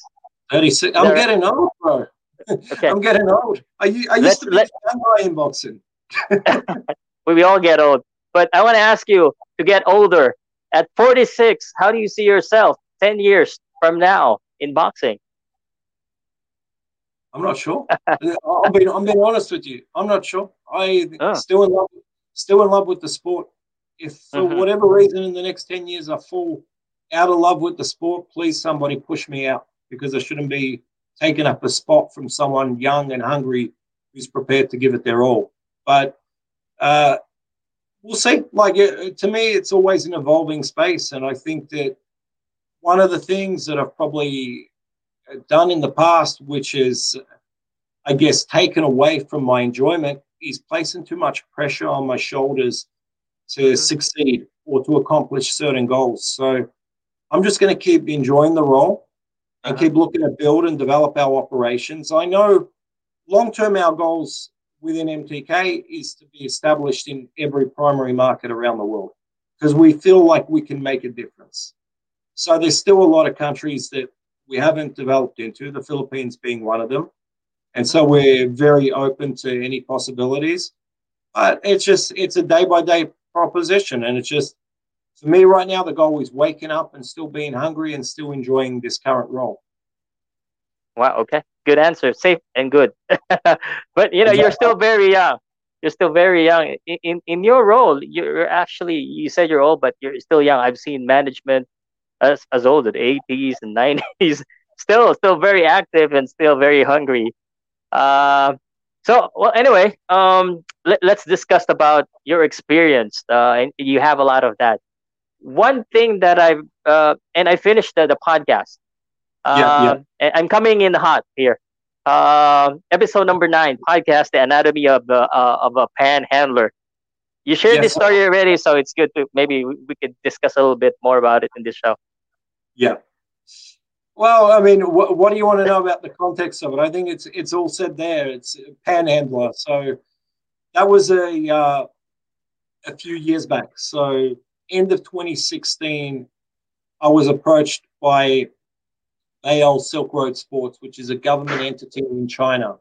36. I'm getting old, bro. *laughs* Okay. I'm getting old. I, I used let, to be let, in boxing. *laughs* we all get old. But I want to ask you to get older. At 46, how do you see yourself 10 years from now in boxing? I'm not sure. *laughs* I'm being I'm being honest with you. I'm not sure. I oh. still in love still in love with the sport. If for mm-hmm. whatever reason in the next 10 years I fall out of love with the sport, please somebody push me out because I shouldn't be taking up a spot from someone young and hungry who's prepared to give it their all. But uh, we'll see. Like it, to me, it's always an evolving space, and I think that one of the things that I've probably done in the past, which is, I guess, taken away from my enjoyment, is placing too much pressure on my shoulders to mm-hmm. succeed or to accomplish certain goals. So I'm just going to keep enjoying the role and uh-huh. keep looking to build and develop our operations. I know long term our goals within MTK is to be established in every primary market around the world because we feel like we can make a difference. So there's still a lot of countries that we haven't developed into, the Philippines being one of them. And so we're very open to any possibilities. But it's just it's a day by day proposition, and it's just for me right now the goal is waking up and still being hungry and still enjoying this current role. Wow. Okay. Good answer. Safe and good. *laughs* but you know, you're still very young. You're still very young. In, in in your role, you're actually you said you're old, but you're still young. I've seen management as as old as 80s and 90s. *laughs* Still, still very active and still very hungry. Uh, so well, anyway, um, let, us discuss about your experience. Uh, and you have a lot of that. One thing that I've uh, and I finished the, the podcast yeah, yeah. Uh, I'm coming in hot here. Uh, episode number nine, podcast, the anatomy of the uh, of a panhandler. You shared yes. this story already, so it's good to maybe we, could discuss a little bit more about it in this show. Yeah. Well, I mean, what, what do you want to know about the context of it? I think it's it's all said there. It's panhandler. So that was a uh, a few years back. So end of 2016, I was approached by AL Silk Road Sports, which is a government entity in China.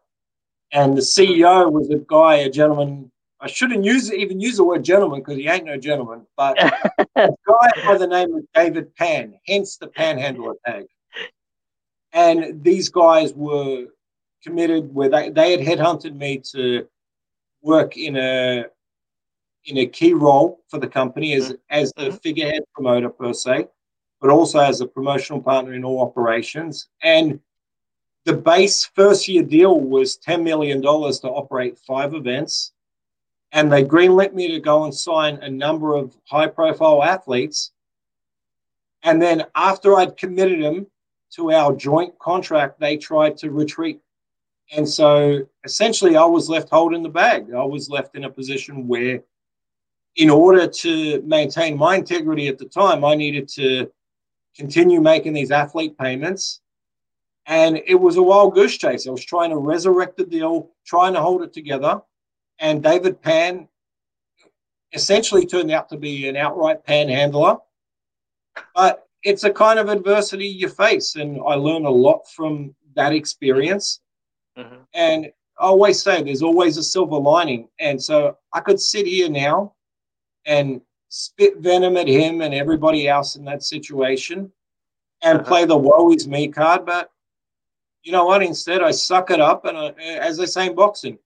And the CEO was a guy, a gentleman. I shouldn't use even use the word gentleman because he ain't no gentleman, but *laughs* a guy by the name of David Pan, hence the panhandler tag. And these guys were committed where they, they had headhunted me to work in a in a key role for the company as as the mm-hmm. figurehead promoter per se but also as a promotional partner in all operations. And the base first year deal was $10 million to operate five events. And they greenlit me to go and sign a number of high profile athletes. And then after I'd committed them to our joint contract, they tried to retreat. And so essentially, I was left holding the bag. I was left in a position where, in order to maintain my integrity at the time, I needed to continue making these athlete payments. And it was a wild goose chase. I was trying to resurrect the deal, trying to hold it together. And David Pan essentially turned out to be an outright panhandler. But it's a kind of adversity you face. And I learned a lot from that experience. Mm-hmm. And I always say there's always a silver lining. And so I could sit here now and spit venom at him and everybody else in that situation and uh-huh. play the woe is me card. But you know what? Instead, I suck it up. And I, as they say in boxing,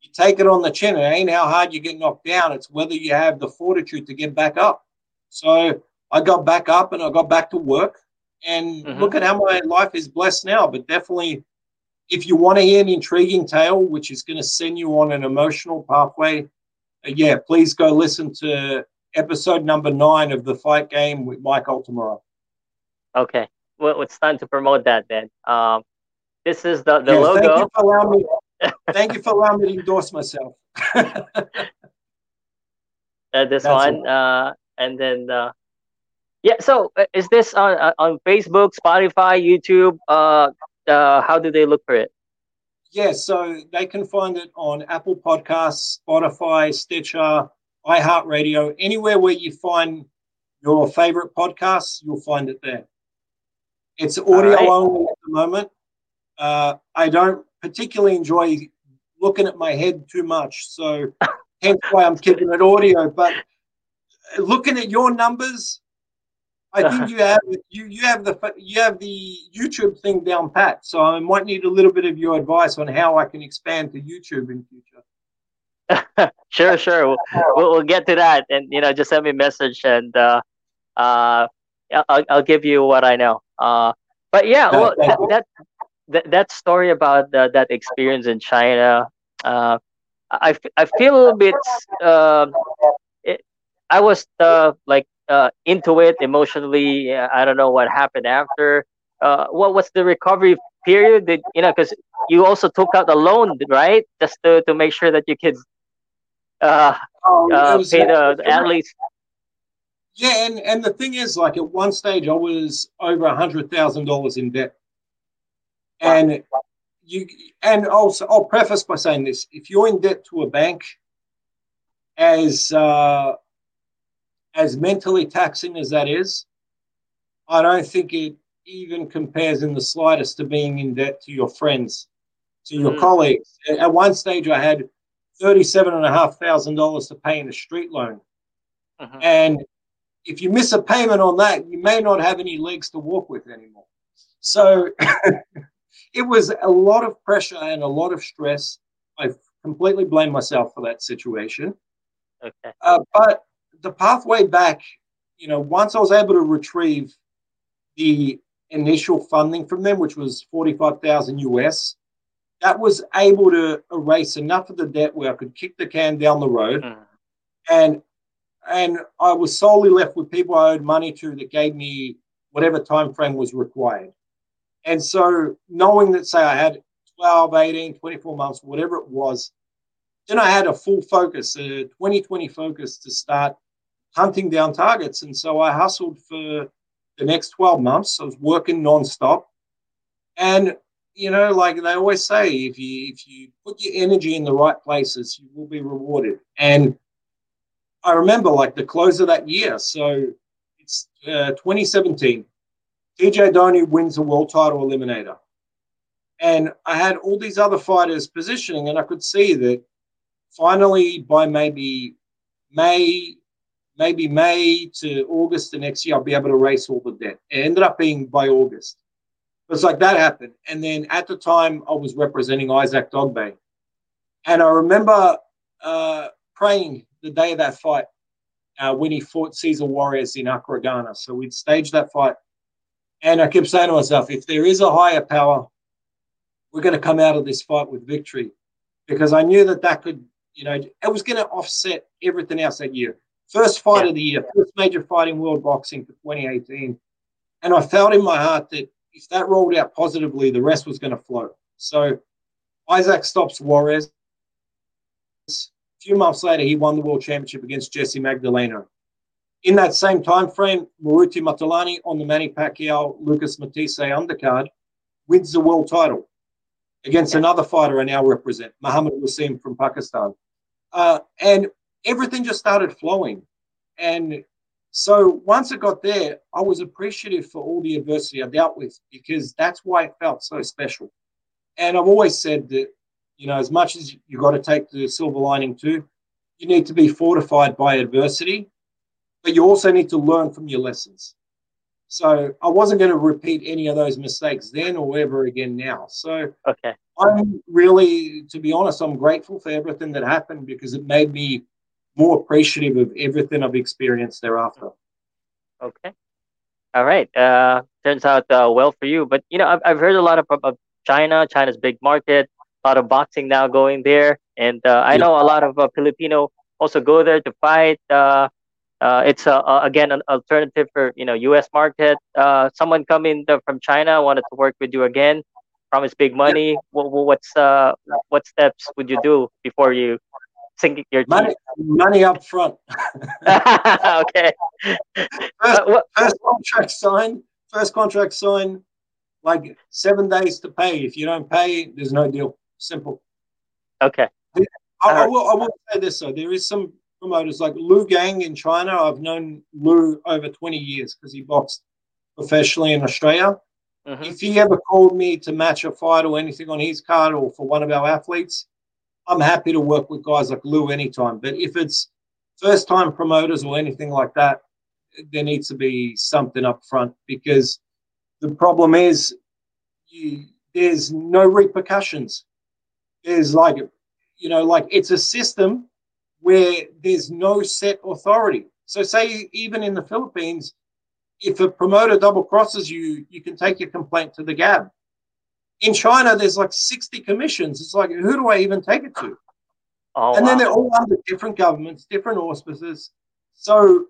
you take it on the chin. It ain't how hard you get knocked down, it's whether you have the fortitude to get back up. So I got back up and I got back to work. And mm-hmm. look at how my life is blessed now. But definitely, if you want to hear an intriguing tale, which is going to send you on an emotional pathway, uh, yeah, please go listen to episode number nine of the fight game with Mike Altamura. Okay, well, it's time to promote that then. Um, this is the, the yes, logo. Thank you, for allowing me, *laughs* thank you for allowing me to endorse myself. *laughs* uh, this That's one, uh, and then uh, yeah. So uh, is this on uh, on Facebook, Spotify, YouTube? Uh, uh, how do they look for it? Yeah, so they can find it on Apple Podcasts, Spotify, Stitcher, iHeartRadio, anywhere where you find your favorite podcasts, you'll find it there. It's audio right. only at the moment. Uh, I don't particularly enjoy looking at my head too much, so *laughs* hence why I'm keeping it audio. But looking at your numbers, I think *laughs* you have you you have the you have the YouTube thing down pat. So I might need a little bit of your advice on how I can expand to YouTube in future. *laughs* sure, sure. We'll, we'll, get to that, and you know, just send me a message, and uh, uh, I'll, I'll give you what I know. Uh, but yeah, well, that, that, that that story about the, that experience in China, uh, I, I feel a little bit. Uh, it, I was uh, like uh, into it emotionally. I don't know what happened after. Uh, what was the recovery period? That you know, because you also took out a loan, right, just to, to make sure that you could uh, oh, uh, pay the athletes. Yeah, and, and the thing is, like at one stage, I was over a hundred thousand dollars in debt, and you and also I'll preface by saying this: if you're in debt to a bank, as uh, as mentally taxing as that is, I don't think it even compares in the slightest to being in debt to your friends, to your mm. colleagues. At one stage, I had thirty-seven and a half thousand dollars to pay in a street loan, Mhm. and if you miss a payment on that, you may not have any legs to walk with anymore. So *laughs* it was a lot of pressure and a lot of stress. I completely blame myself for that situation. Okay. Uh, but the pathway back, you know, once I was able to retrieve the initial funding from them, which was 45,000 US, that was able to erase enough of the debt where I could kick the can down the road. Mhm. And and I was solely left with people I owed money to that gave me whatever time frame was required. And so knowing that say I had 12, 18, 24 months, whatever it was, then I had a full focus, a 2020 focus to start hunting down targets. And so I hustled for the next 12 months. I was working nonstop. And you know, like they always say, if you if you put your energy in the right places, you will be rewarded. And I remember like the close of that year. So it's uh, 2017. TJ Doheny wins the world title eliminator. And I had all these other fighters positioning, and I could see that finally by maybe May, maybe May to August the next year, I'll be able to race all the debt. It ended up being by August. It's like that happened. And then at the time, I was representing Isaac Dogbe. And I remember uh, praying the day of that fight uh, when he fought Cesar Juarez in Accra, Ghana. So we'd staged that fight. And I kept saying to myself, if there is a higher power, we're going to come out of this fight with victory. Because I knew that that could, you know, it was going to offset everything else that year. First fight Yeah. of the year, first major fight in world boxing for 2018. And I felt in my heart that if that rolled out positively, the rest was going to flow. So Isaac stops Juarez. A few months later, he won the world championship against Jesse Magdaleno. In that same time frame, Moruti Mthalane on the Manny Pacquiao Lucas Matthysse undercard wins the world title against another fighter I now represent, Muhammad Waseem from Pakistan. Uh, and everything just started flowing. And so once it got there, I was appreciative for all the adversity I dealt with because that's why it felt so special. And I've always said that, you know, as much as you've got to take the silver lining too, you need to be fortified by adversity, but you also need to learn from your lessons. So I wasn't going to repeat any of those mistakes then or ever again now. So Okay. I'm really, to be honest, I'm grateful for everything that happened because it made me more appreciative of everything I've experienced thereafter. Okay. All right. Uh, turns out uh, well for you. But you know, I've I've heard a lot of of China. China's big market. A lot of boxing now going there, and uh, I Yeah. know a lot of uh, Filipino also go there to fight. Uh, uh, it's uh, again an alternative for you know U.S. market. Uh, someone coming from China wanted to work with you again, promise big money. What, what's uh what steps would you do before you sink your Money, teeth? money up front. *laughs* *laughs* okay. First, Uh, first contract signed. First contract signed. Like seven days to pay. If you don't pay, there's no deal. Simple. okay. I, I, will, I will say this though. There is some promoters like Lou Gang in China. I've known Lou over 20 years because he boxed professionally in Australia. Mhm. If he ever called me to match a fight or anything on his card or for one of our athletes, I'm happy to work with guys like Lou anytime. But if it's first time promoters or anything like that, there needs to be something up front because the problem is you, there's no repercussions. There's like, you know, like it's a system where there's no set authority. So, say even in the Philippines, if a promoter double crosses you, you can take your complaint to the GAB. In China, there's like 60 commissions. It's like, who do I even take it to? Oh, and then they're all under different governments, different auspices. So,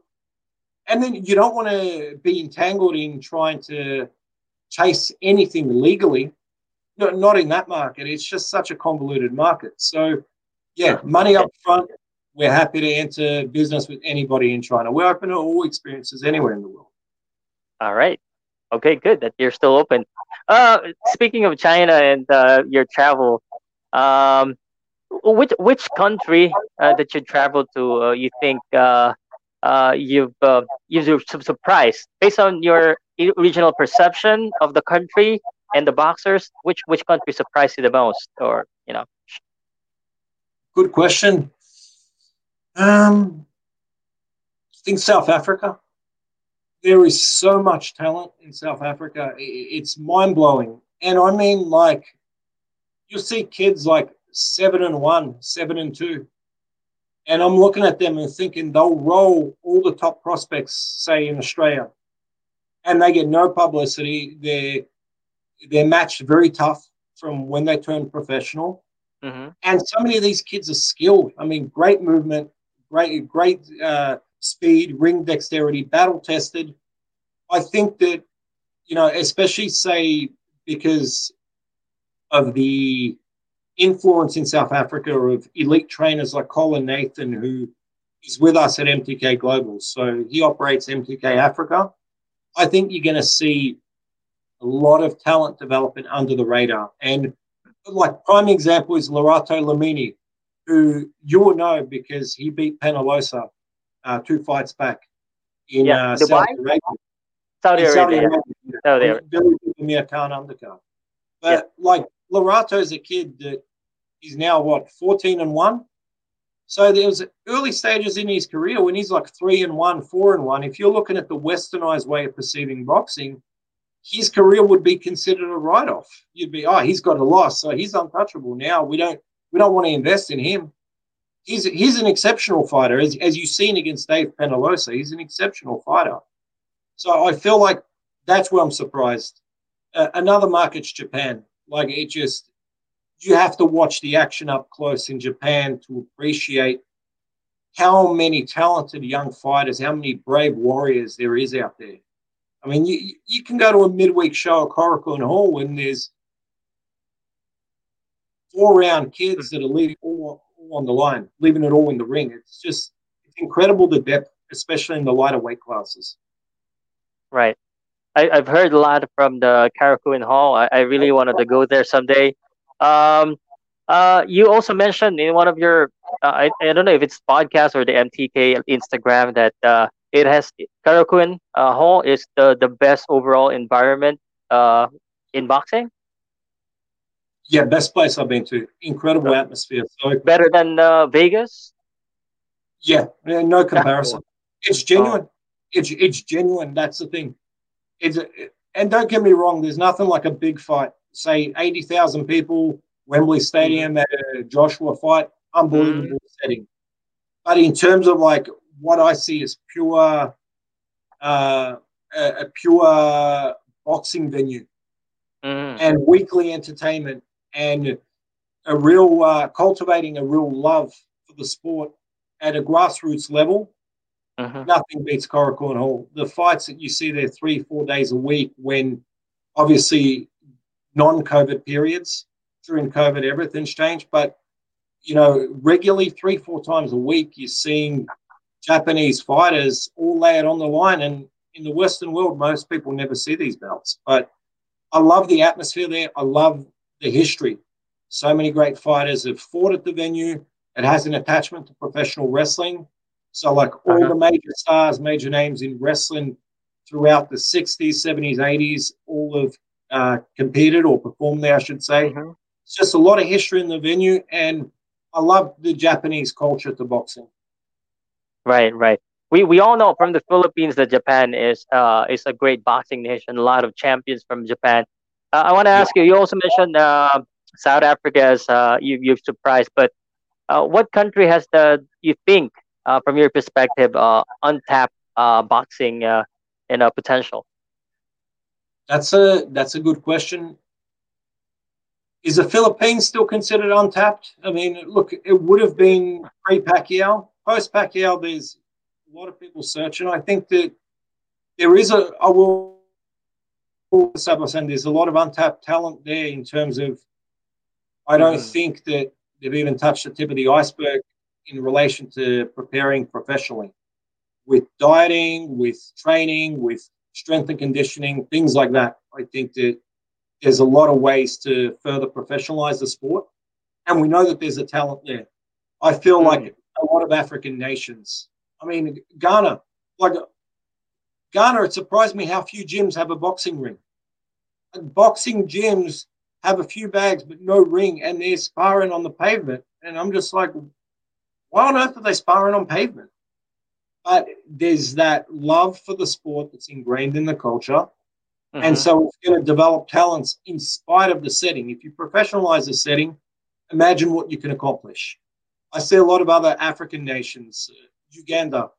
and then you don't want to be entangled in trying to chase anything legally. No, not in that market. It's just such a convoluted market. So, yeah, money up front. We're happy to enter business with anybody in China. We're open to all experiences anywhere in the world. All right. Okay, good that you're still open. Uh, speaking of China and uh, your travel, um, which which country uh, that you traveled to uh, you think uh, uh, you've uh, you've su- surprised based on your original perception of the country and the boxers? Which which country surprised you the most, or you know? good question. Um, I think South Africa. There is so much talent in South Africa. It's mind blowing. And I mean, like, you'll see kids like seven and one, seven and two. And I'm looking at them and thinking they'll roll all the top prospects, say in Australia, and they get no publicity. They're they're matched very tough from when they turn professional. Mm-hmm. And so many of these kids are skilled. I mean, great movement, great great uh, speed, ring dexterity, battle tested. I think that you know, especially say because of the influence in South Africa of elite trainers like Colin Nathan, who is with us at MTK Global. So he operates MTK Africa. I think you're going to see a lot of talent development under the radar. And like prime example is Lerato Dlamini, who you will know because he beat Penalosa uh, two fights back in yeah, uh, Saudi Arabia. Saudi Arabia. Saudi Arabia. Saudi Arabia. Billy Amir Khan undercard. But yeah. like Lerato is a kid that is now what 14 and 1 so there was early stages in his career when he's like 3 and 1 4 and 1 if you're looking at the westernized way of perceiving boxing his career would be considered a write-off you'd be oh he's got a loss so he's untouchable now we don't we don't want to invest in him he's he's an exceptional fighter as, as you've seen against dave penalosa he's an exceptional fighter. So i feel like that's where i'm surprised. Uh, another market's japan. Like it just you have to watch the action up close in Japan to appreciate how many talented young fighters, how many brave warriors there is out there. I mean, you you can go to a midweek show at Korakuen Hall and there's four round kids that are leaving all, all, on the line, leaving it all in the ring. It's just it's incredible the depth, especially in the lighter weight classes. Right. I, have heard a lot from the Korakuen Hall. I, I really wanted to go there someday. Um, uh, you also mentioned in one of your, uh, I, I don't know if it's podcast or the MTK Instagram that uh, it has Korakuen uh, Hall is the, the best overall environment uh, in boxing. Yeah, best place I've been to. Incredible atmosphere. So better than uh, Vegas. Yeah, no comparison. it's genuine. Oh. It's it's genuine. That's the thing. It's and don't get me wrong. There's nothing like a big fight say 80,000 people, Wembley Stadium mm. at a Joshua fight, unbelievable mm. setting. But in terms of like what I see as pure, uh, a, a pure boxing venue mm. and weekly entertainment and a real uh, cultivating a real love for the sport at a grassroots level. Uh-huh. Nothing beats Korakuen Hall. The fights that you see there three, four days a week, when obviously non-COVID periods. During COVID, everything's changed, but you know, regularly three, four times a week, you're seeing Japanese fighters all lay it on the line. And in the Western world, most people never see these belts. But I love the atmosphere there. I love the history. So many great fighters have fought at the venue. It has an attachment to professional wrestling. So, like all uh-huh. the major stars, major names in wrestling throughout the 60s, 70s, 80s, all have uh, competed or performed there, I should say. Mm-hmm. It's just a lot of history in the venue, and I love the Japanese culture to boxing. Right, right. We we all know from the Philippines that Japan is uh is a great boxing nation. A lot of champions from Japan. Uh, I want to ask yeah. you. You also mentioned uh, South Africa as uh, you you've surprised, but uh, what country has the you think uh, from your perspective uh, untapped uh, boxing uh, in a potential? That's a that's a good question. Is the Philippines still considered untapped? I mean, look, it would have been pre Pacquiao. Post Pacquiao, there's a lot of people searching. I think that there is a. I will saying there's a lot of untapped talent there in terms of. I don't mm-hmm. think that they've even touched the tip of the iceberg in relation to preparing professionally, with dieting, with training, with strength and conditioning, things like that. I think that there's a lot of ways to further professionalize the sport. And we know that there's a talent there. I feel mm. like a lot of African nations, I mean, Ghana, like Ghana, it surprised me how few gyms have a boxing ring. Boxing gyms have a few bags, but no ring, and they're sparring on the pavement. And I'm just like, why on earth are they sparring on pavement? But there's that love for the sport that's ingrained in the culture. Mm-hmm. And so it's going to develop talents in spite of the setting. If you professionalize the setting, imagine what you can accomplish. I see a lot of other African nations, uh, Uganda,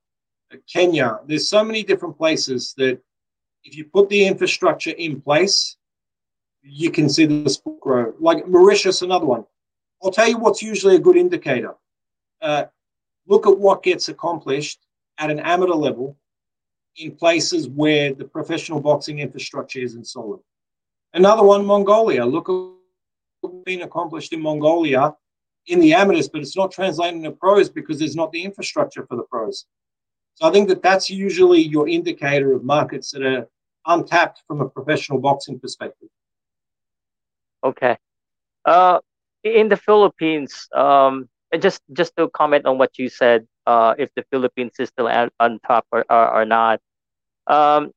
uh, Kenya. There's so many different places that if you put the infrastructure in place, you can see sport grow. Like Mauritius, another one. I'll tell you what's usually a good indicator. Uh, look at what gets accomplished at an amateur level in places where the professional boxing infrastructure isn't solid. Another one, Mongolia. Look at what's been accomplished in Mongolia in the amateurs, but it's not translating to pros because there's not the infrastructure for the pros. So I think that that's usually your indicator of markets that are untapped from a professional boxing perspective. Okay. Uh, in the Philippines, um, just just to comment on what you said, uh, if the Philippines is still on top or, or, or not. Um,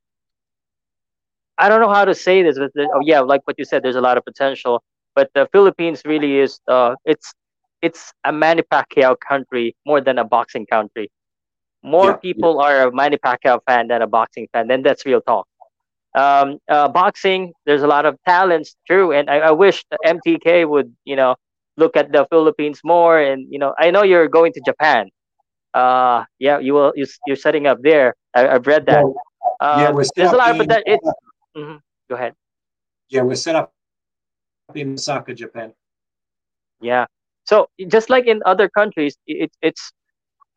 I don't know how to say this, but oh, yeah, like what you said, there's a lot of potential. But the Philippines really is uh, it's it's a Manny Pacquiao country more than a boxing country. More yeah, people yeah. are a Manny Pacquiao fan than a boxing fan. Then that's real talk. Um, uh, boxing, there's a lot of talents, true, and I, I wish the MTK would, you know, look at the Philippines more. And you know, I know you're going to Japan. Uh, yeah, you will. You, you're setting up there. I, have read that. Um, yeah, we're there's a lot of that. It's, mm-hmm. Go ahead. Yeah, we're set up in Osaka, Japan. Yeah. So just like in other countries, it, it's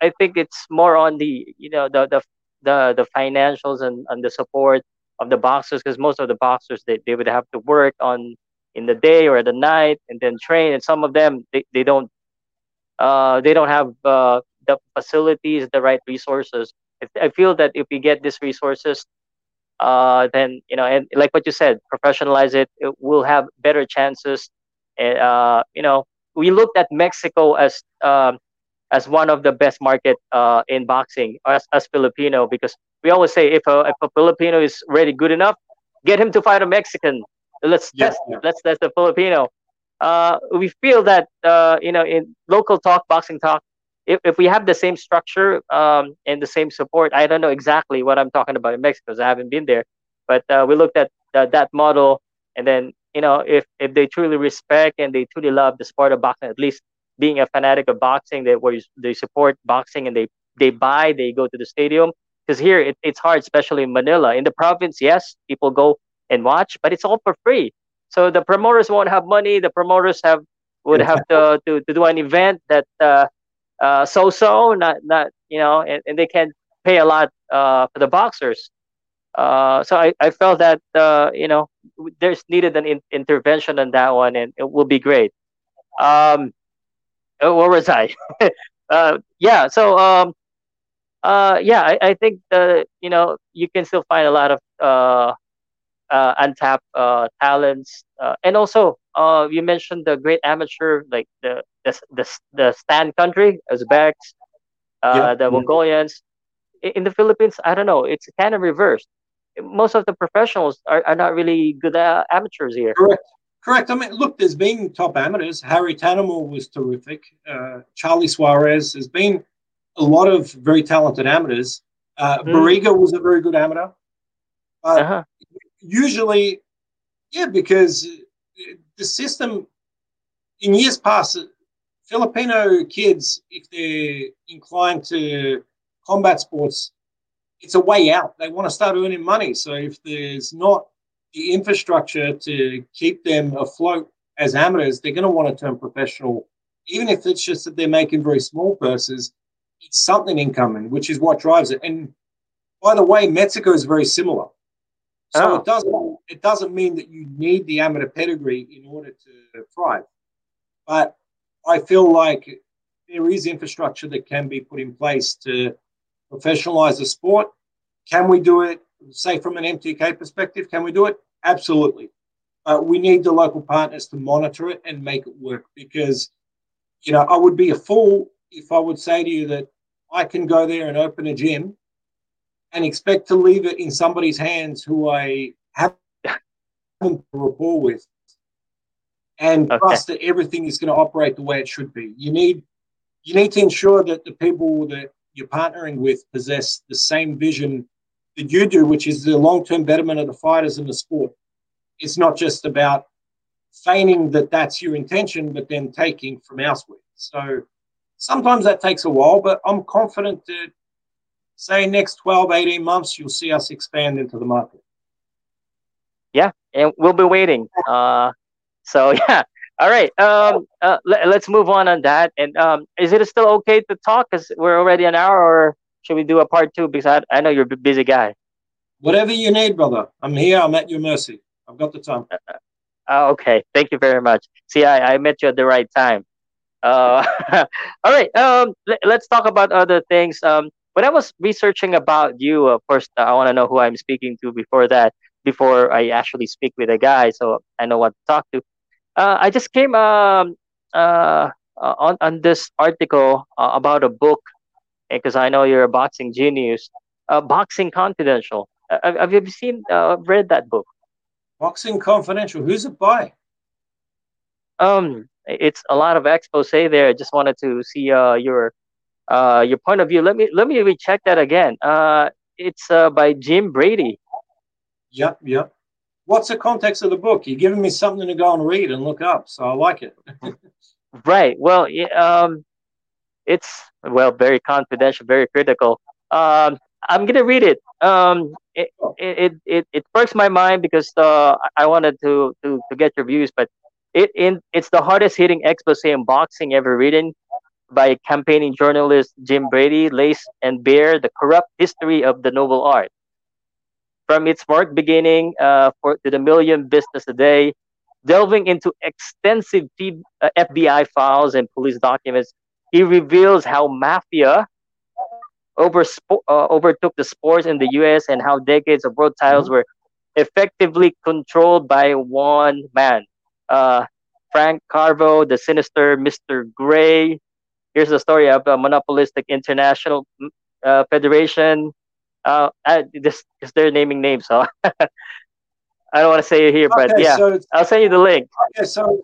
I think it's more on the you know the the the, the financials and, and the support of the boxers because most of the boxers they, they would have to work on in the day or the night and then train and some of them they, they don't uh they don't have uh, the facilities the right resources. I feel that if we get these resources uh then you know and like what you said professionalize it, it will have better chances. Uh you know we looked at Mexico as um as one of the best market uh, in boxing as, as Filipino because we always say if a, if a Filipino is really good enough, get him to fight a Mexican. Let's test. Yeah. Let's test the Filipino. Uh, we feel that uh, you know in local talk, boxing talk, if, if we have the same structure um, and the same support, I don't know exactly what I'm talking about in Mexico because I haven't been there, but uh, we looked at that model, and then you know if if they truly respect and they truly love the sport of boxing, at least being a fanatic of boxing, they where they support boxing and they they buy, they go to the stadium. Because here it, it's hard, especially in Manila. In the province, yes, people go and watch, but it's all for free. So the promoters won't have money. The promoters have would have to, to, to do an event that uh, uh, so so not not you know and, and they can pay a lot uh, for the boxers. Uh, so I, I felt that uh, you know there's needed an in- intervention on that one and it will be great. Um, uh, where was I? *laughs* uh, yeah. So um, uh, yeah, I, I think the you know you can still find a lot of uh, uh, untapped uh, talents, uh, and also uh, you mentioned the great amateur like the the the, the Stan country, Uzbeks, uh, yeah. the Mongolians. In the Philippines, I don't know. It's kind of reversed. Most of the professionals are, are not really good amateurs here. Correct. Correct. I mean, look, there's been top amateurs. Harry Tanamor was terrific. Uh, Charlie Suarez. There's been a lot of very talented amateurs. Uh, mm. Barriga was a very good amateur. Uh, uh-huh. Usually, yeah, because the system in years past, Filipino kids, if they're inclined to combat sports, it's a way out. They want to start earning money. So if there's not the infrastructure to keep them afloat as amateurs, they're going to want to turn professional, even if it's just that they're making very small purses. It's something incoming, which is what drives it. And by the way, Mexico is very similar. So oh. it doesn't it doesn't mean that you need the amateur pedigree in order to thrive. But I feel like there is infrastructure that can be put in place to professionalize the sport. Can we do it say from an MTK perspective, can we do it? Absolutely. Uh, we need the local partners to monitor it and make it work because, you know, I would be a fool if I would say to you that I can go there and open a gym and expect to leave it in somebody's hands who I haven't rapport with and okay. trust that everything is going to operate the way it should be. You need you need to ensure that the people that you're partnering with possess the same vision that you do, which is the long-term betterment of the fighters in the sport. It's not just about feigning that that's your intention, but then taking from elsewhere. So sometimes that takes a while, but I'm confident that, say, next 12, 18 months, you'll see us expand into the market. Yeah, and we'll be waiting. Uh, so, *laughs* yeah. All right. Um, uh, let, us move on on that. And um, is it still okay to talk? Because we're already an hour, or should we do a part two? Because I, I know you're a busy guy. Whatever you need, brother. I'm here. I'm at your mercy. I've got the time. Uh, uh okay. Thank you very much. See, I, I met you at the right time. Uh, *laughs* all right. Um, let, us talk about other things. Um, when I was researching about you, of course, I want to know who I'm speaking to before that, before I actually speak with a guy, so I know what to talk to. Uh, I just came um, uh, on on this article uh, about a book because I know you're a boxing genius. Uh, boxing Confidential. Uh, have you seen uh, read that book? Boxing Confidential. Who's it by? Um, it's a lot of expose there. I just wanted to see uh, your uh, your point of view. Let me let me recheck that again. Uh, it's uh, by Jim Brady. Yep, yep. What's the context of the book? You're giving me something to go and read and look up, so I like it. *laughs* right. Well, um, it's well very confidential, very critical. Um, I'm gonna read it. Um, it, it, it, it perks my mind because uh, I wanted to, to, to get your views, but it in it's the hardest hitting expose in boxing ever written by campaigning journalist Jim Brady, lace and bare the corrupt history of the noble art. From its marked beginning uh, for, to the million business a day, delving into extensive uh, FBI files and police documents, he reveals how mafia over, uh, overtook the sports in the U.S. and how decades of world titles mm-hmm. were effectively controlled by one man, uh, Frank Carbo, the sinister Mr. Gray. Here's the story of a monopolistic international uh, federation. Uh, I, this is they're naming names, so *laughs* I don't want to say it here, okay, but yeah, so I'll send you the link. Okay, so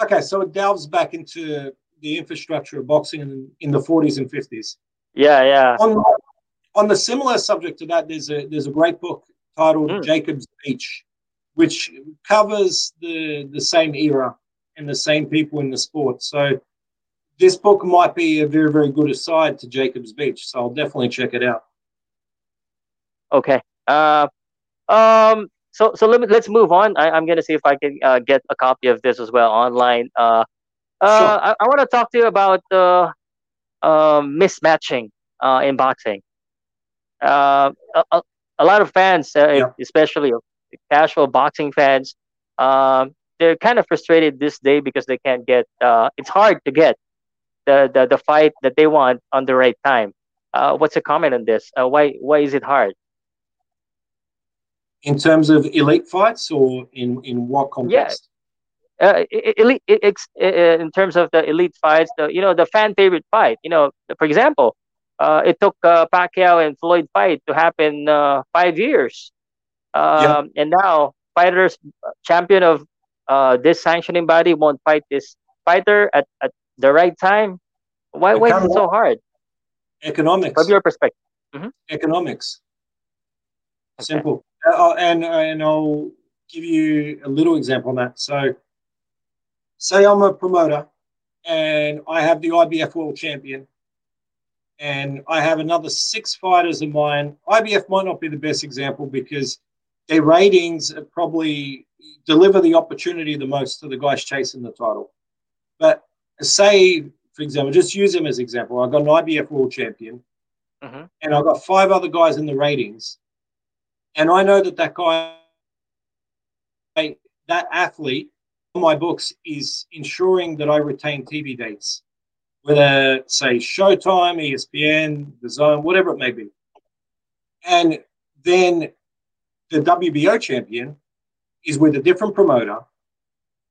okay, so it delves back into the infrastructure of boxing in, in the 40s and 50s. Yeah, yeah. On, on the similar subject to that, there's a there's a great book titled mm. Jacob's Beach, which covers the the same era and the same people in the sport. So this book might be a very very good aside to Jacob's Beach. So I'll definitely check it out. Okay. Uh, um. So so let me let's move on. I, am gonna see if I can uh, get a copy of this as well online. Uh, uh, sure. I, I want to talk to you about uh, um, mismatching uh, in boxing. Uh, a, a, lot of fans, uh, yeah. especially casual boxing fans, um, they're kind of frustrated this day because they can't get. Uh, it's hard to get the, the the fight that they want on the right time. Uh, what's a comment on this? Uh, why why is it hard? In terms of elite fights, or in in what context? Yeah. Uh, elite, uh, in terms of the elite fights, the you know the fan favorite fight. You know, for example, uh, it took uh, Pacquiao and Floyd fight to happen uh, five years, um, and now fighters champion of uh, this sanctioning body won't fight this fighter at, at the right time. Why, why is it so hard? Economics. From your perspective. Mm-hmm. Economics. Simple. Uh, and and I'll give you a little example on that. So, say I'm a promoter and I have the IBF World Champion and I have another six fighters of mine. IBF might not be the best example because their ratings probably deliver the opportunity the most to the guys chasing the title. But say, for example, just use him as example. I've got an IBF world champion, mm-hmm. and I've got five other guys in the ratings, and I know that that guy, that athlete, my books is ensuring that I retain TV dates whether say Showtime, ESPN, DAZN, whatever it may be. And then the WBO champion is with a different promoter,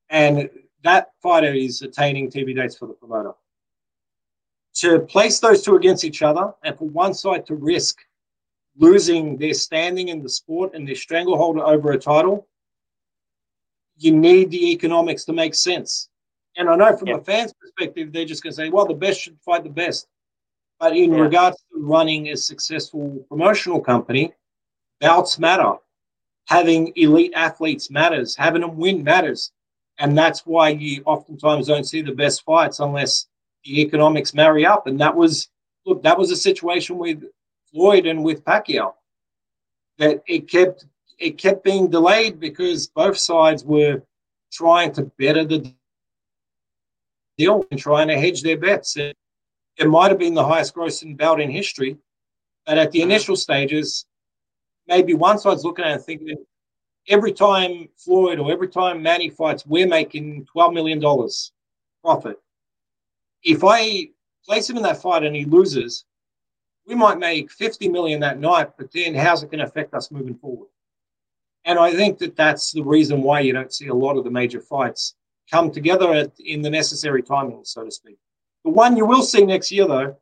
and that fighter is attaining TV dates for the promoter. To place those two against each other, and for one side to risk losing their standing in the sport and their stranglehold over a title, you need the economics to make sense. And I know from yep. a fan's perspective, they're just going to say, well, the best should fight the best. But in yeah. regards to running a successful promotional company, bouts matter. Having elite athletes matters. Having them win matters. And that's why you oftentimes don't see the best fights unless the economics marry up. And that was, look, that was a situation with Floyd and with Pacquiao. That it kept it kept being delayed because both sides were trying to better the deal and trying to hedge their bets. It, it might have been the highest grossing bout in history, but at the mm-hmm. initial stages, maybe one side's looking at it and thinking, every time Floyd or every time Manny fights, we're making $12 million profit. If I place him in that fight and he loses, we might make 50 million that night, but then how's it going to affect us moving forward? And I think that that's the reason why you don't see a lot of the major fights come together at, in the necessary timing, so to speak. The one you will see next year, though,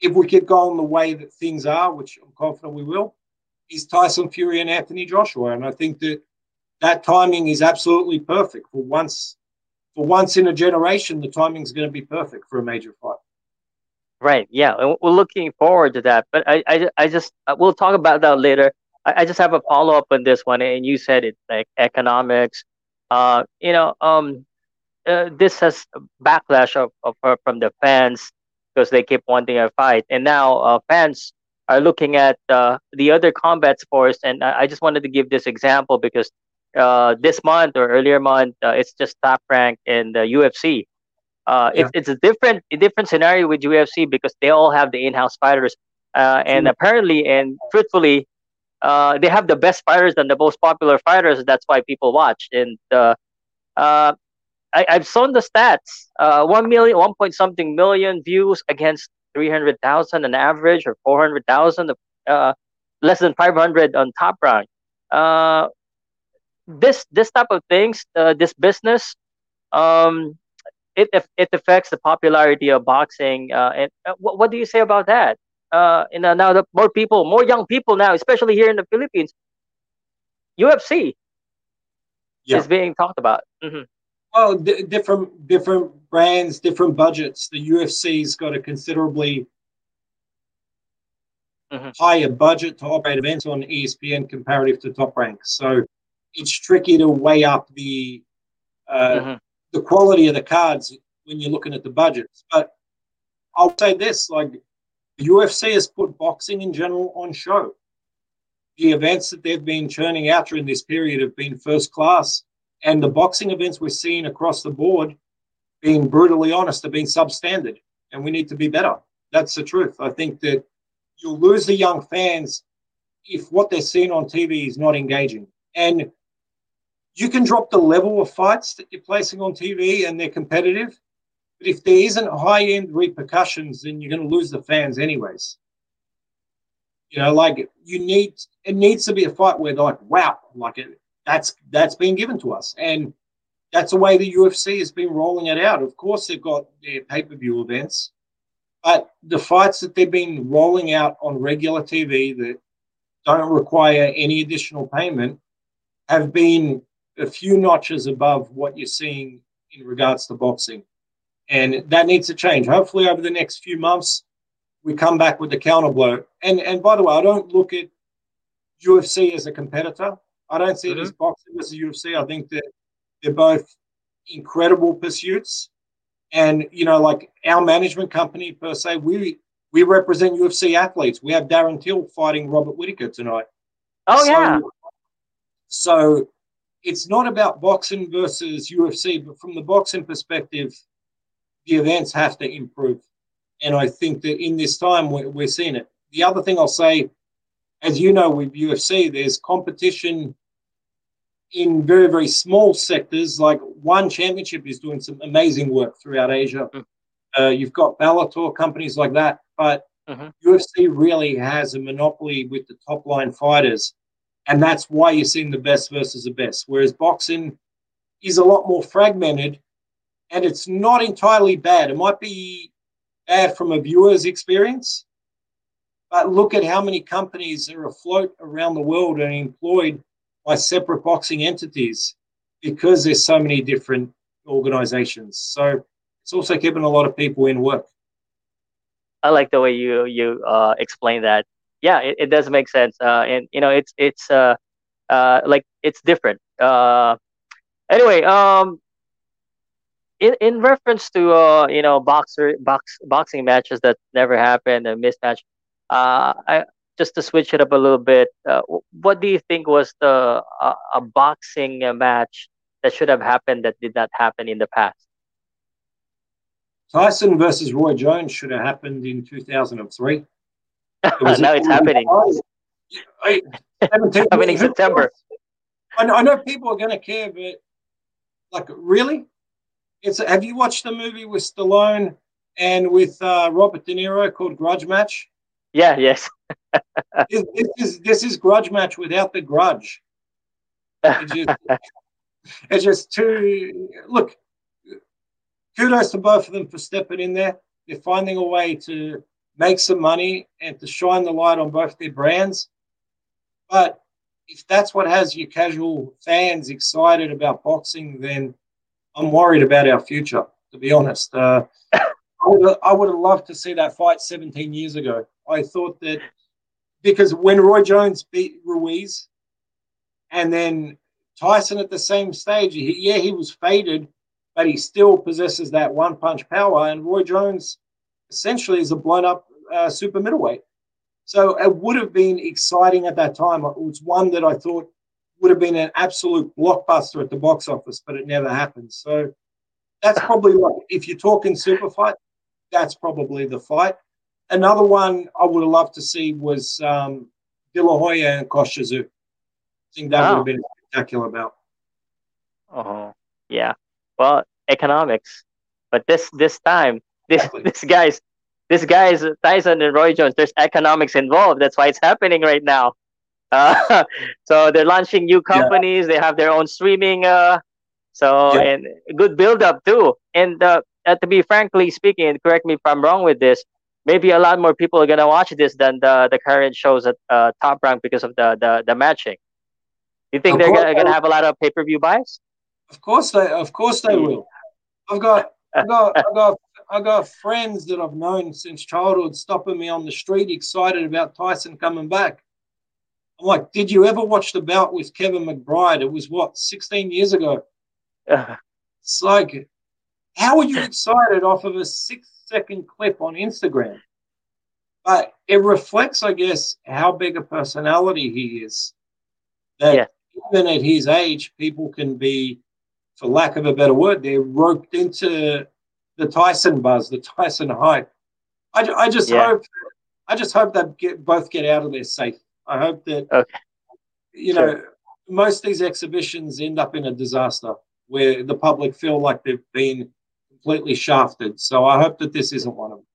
if we keep going the way that things are, which I'm confident we will, is Tyson Fury and Anthony Joshua, and I think that that timing is absolutely perfect for once. For once in a generation, the timing is going to be perfect for a major fight. Right. Yeah, we're looking forward to that. But I, I, I just we'll talk about that later. I, I just have a follow up on this one, and you said it like economics. Uh, you know, um, uh, this has backlash of, of, uh, from the fans because they keep wanting a fight, and now uh, fans are looking at uh, the other combat sports, and I, I just wanted to give this example because uh, this month or earlier month, uh, it's just top rank in the UFC. Uh, yeah. it's, it's a different a different scenario with UFC because they all have the in-house fighters, uh, and mm. apparently and truthfully, uh, they have the best fighters and the most popular fighters. That's why people watch. And uh, uh, I, I've seen the stats: uh, one million, one point something million views against 300,000 on average or 400,000, uh, less than 500 on top rank. Uh, this this type of things, uh, this business, um, it it affects the popularity of boxing. Uh, and uh, what, what do you say about that? Uh, and uh, now the more people, more young people now, especially here in the Philippines, UFC yeah. is being talked about. Mm-hmm. Well, d- different different brands, different budgets. The UFC's got a considerably mm-hmm. higher budget to operate events on ESPN comparative to Top Rank. So it's tricky to weigh up the uh, mm-hmm. the quality of the cards when you're looking at the budgets. But I'll say this: like the UFC has put boxing in general on show. The events that they've been churning out during this period have been first class and the boxing events we're seeing across the board, being brutally honest, have been substandard, and we need to be better. That's the truth. I think that you'll lose the young fans if what they're seeing on TV is not engaging. And you can drop the level of fights that you're placing on TV and they're competitive. But if there isn't high end repercussions, then you're going to lose the fans, anyways. You know, like you need, it needs to be a fight where, like, wow, like it, that's that's been given to us, and that's the way the UFC has been rolling it out. Of course, they've got their pay per view events, but the fights that they've been rolling out on regular TV that don't require any additional payment have been a few notches above what you're seeing in regards to boxing. And that needs to change. Hopefully, over the next few months, we come back with the counter blow. And and by the way, I don't look at UFC as a competitor. I don't see mm-hmm. it as boxing versus UFC. I think that they're both incredible pursuits. And, you know, like our management company per se, we we represent UFC athletes. We have Darren Till fighting Robert Whitaker tonight. Oh, so, yeah. So it's not about boxing versus UFC, but from the boxing perspective, the events have to improve. And I think that in this time, we're, we're seeing it. The other thing I'll say, as you know, with UFC, there's competition in very, very small sectors, like ONE Championship is doing some amazing work throughout Asia. Mm. Uh, you've got Bellator, companies like that, but mm-hmm. UFC really has a monopoly with the top line fighters. And that's why you're seeing the best versus the best. Whereas boxing is a lot more fragmented and it's not entirely bad. It might be bad from a viewer's experience, but look at how many companies are afloat around the world and employed by separate boxing entities. because there's so many different organizations. So it's also keeping a lot of people in work. I like the way you you uh, explain that. Yeah, it, it does make sense. Uh, and you know, it's it's uh, uh, like it's different. Uh, anyway, um, in in reference to uh, you know, boxer box boxing matches that never happened, a mismatch. Uh, I just to switch it up a little bit. Uh, what do you think was the uh, a boxing match that should have happened that did not happen in the past? Tyson versus Roy Jones should have happened in 2003. It *laughs* now it's happening. I, *laughs* happening September. I know, I know people are going to care, but like, really? It's have you watched the movie with Stallone and with uh, Robert De Niro called Grudge Match? Yeah. Yes. *laughs* this, this, is this is Grudge Match without the grudge. It's just, *laughs* it's just too. Look, kudos to both of them for stepping in there. They're finding a way to make some money and to shine the light on both their brands. But if that's what has your casual fans excited about boxing, then I'm worried about our future, to be honest. Uh, I, would, have loved to see that fight 17 years ago. I thought that because when Roy Jones beat Ruiz and then Tyson at the same stage, he, yeah, he was faded, but he still possesses that one punch power. And Roy Jones essentially is a blown up uh, super middleweight. So it would have been exciting at that time. It was one that I thought would have been an absolute blockbuster at the box office, but it never happened. So that's probably like if you're talking super fight, that's probably the fight. Another one I would have loved to see was um, De La Hoya and Tszyu. I think that wow. would have been a spectacular bout. Oh, yeah well economics but this this time this exactly. this guy's this guy's Tyson and Roy Jones there's economics involved that's why it's happening right now uh, *laughs* so they're launching new companies yeah. they have their own streaming uh, so yeah. and good build up too and uh, uh, to be frankly speaking and correct me if I'm wrong with this maybe a lot more people are gonna watch this than the the current shows at uh, top rank because of the the, the matching you think of they're gonna, gonna have a lot of pay-per-view buys of course they, of course they will. I've got, I've got, *laughs* I've got, I've got friends that I've known since childhood stopping me on the street, excited about Tyson coming back. Like, did you ever watch the bout with Kevin McBride? It was what, 16 years ago. Uh-huh. it's like, how are you excited off of a six second clip on Instagram? But it reflects, I guess, how big a personality he is. That yeah. even at his age, people can be for lack of a better word, they're roped into the Tyson buzz, the Tyson hype. I, I just yeah. hope, I just hope they get both get out of there safe. I hope that, okay. you sure. know, most of these exhibitions end up in a disaster where the public feel like they've been completely shafted. So I hope that this isn't one of them.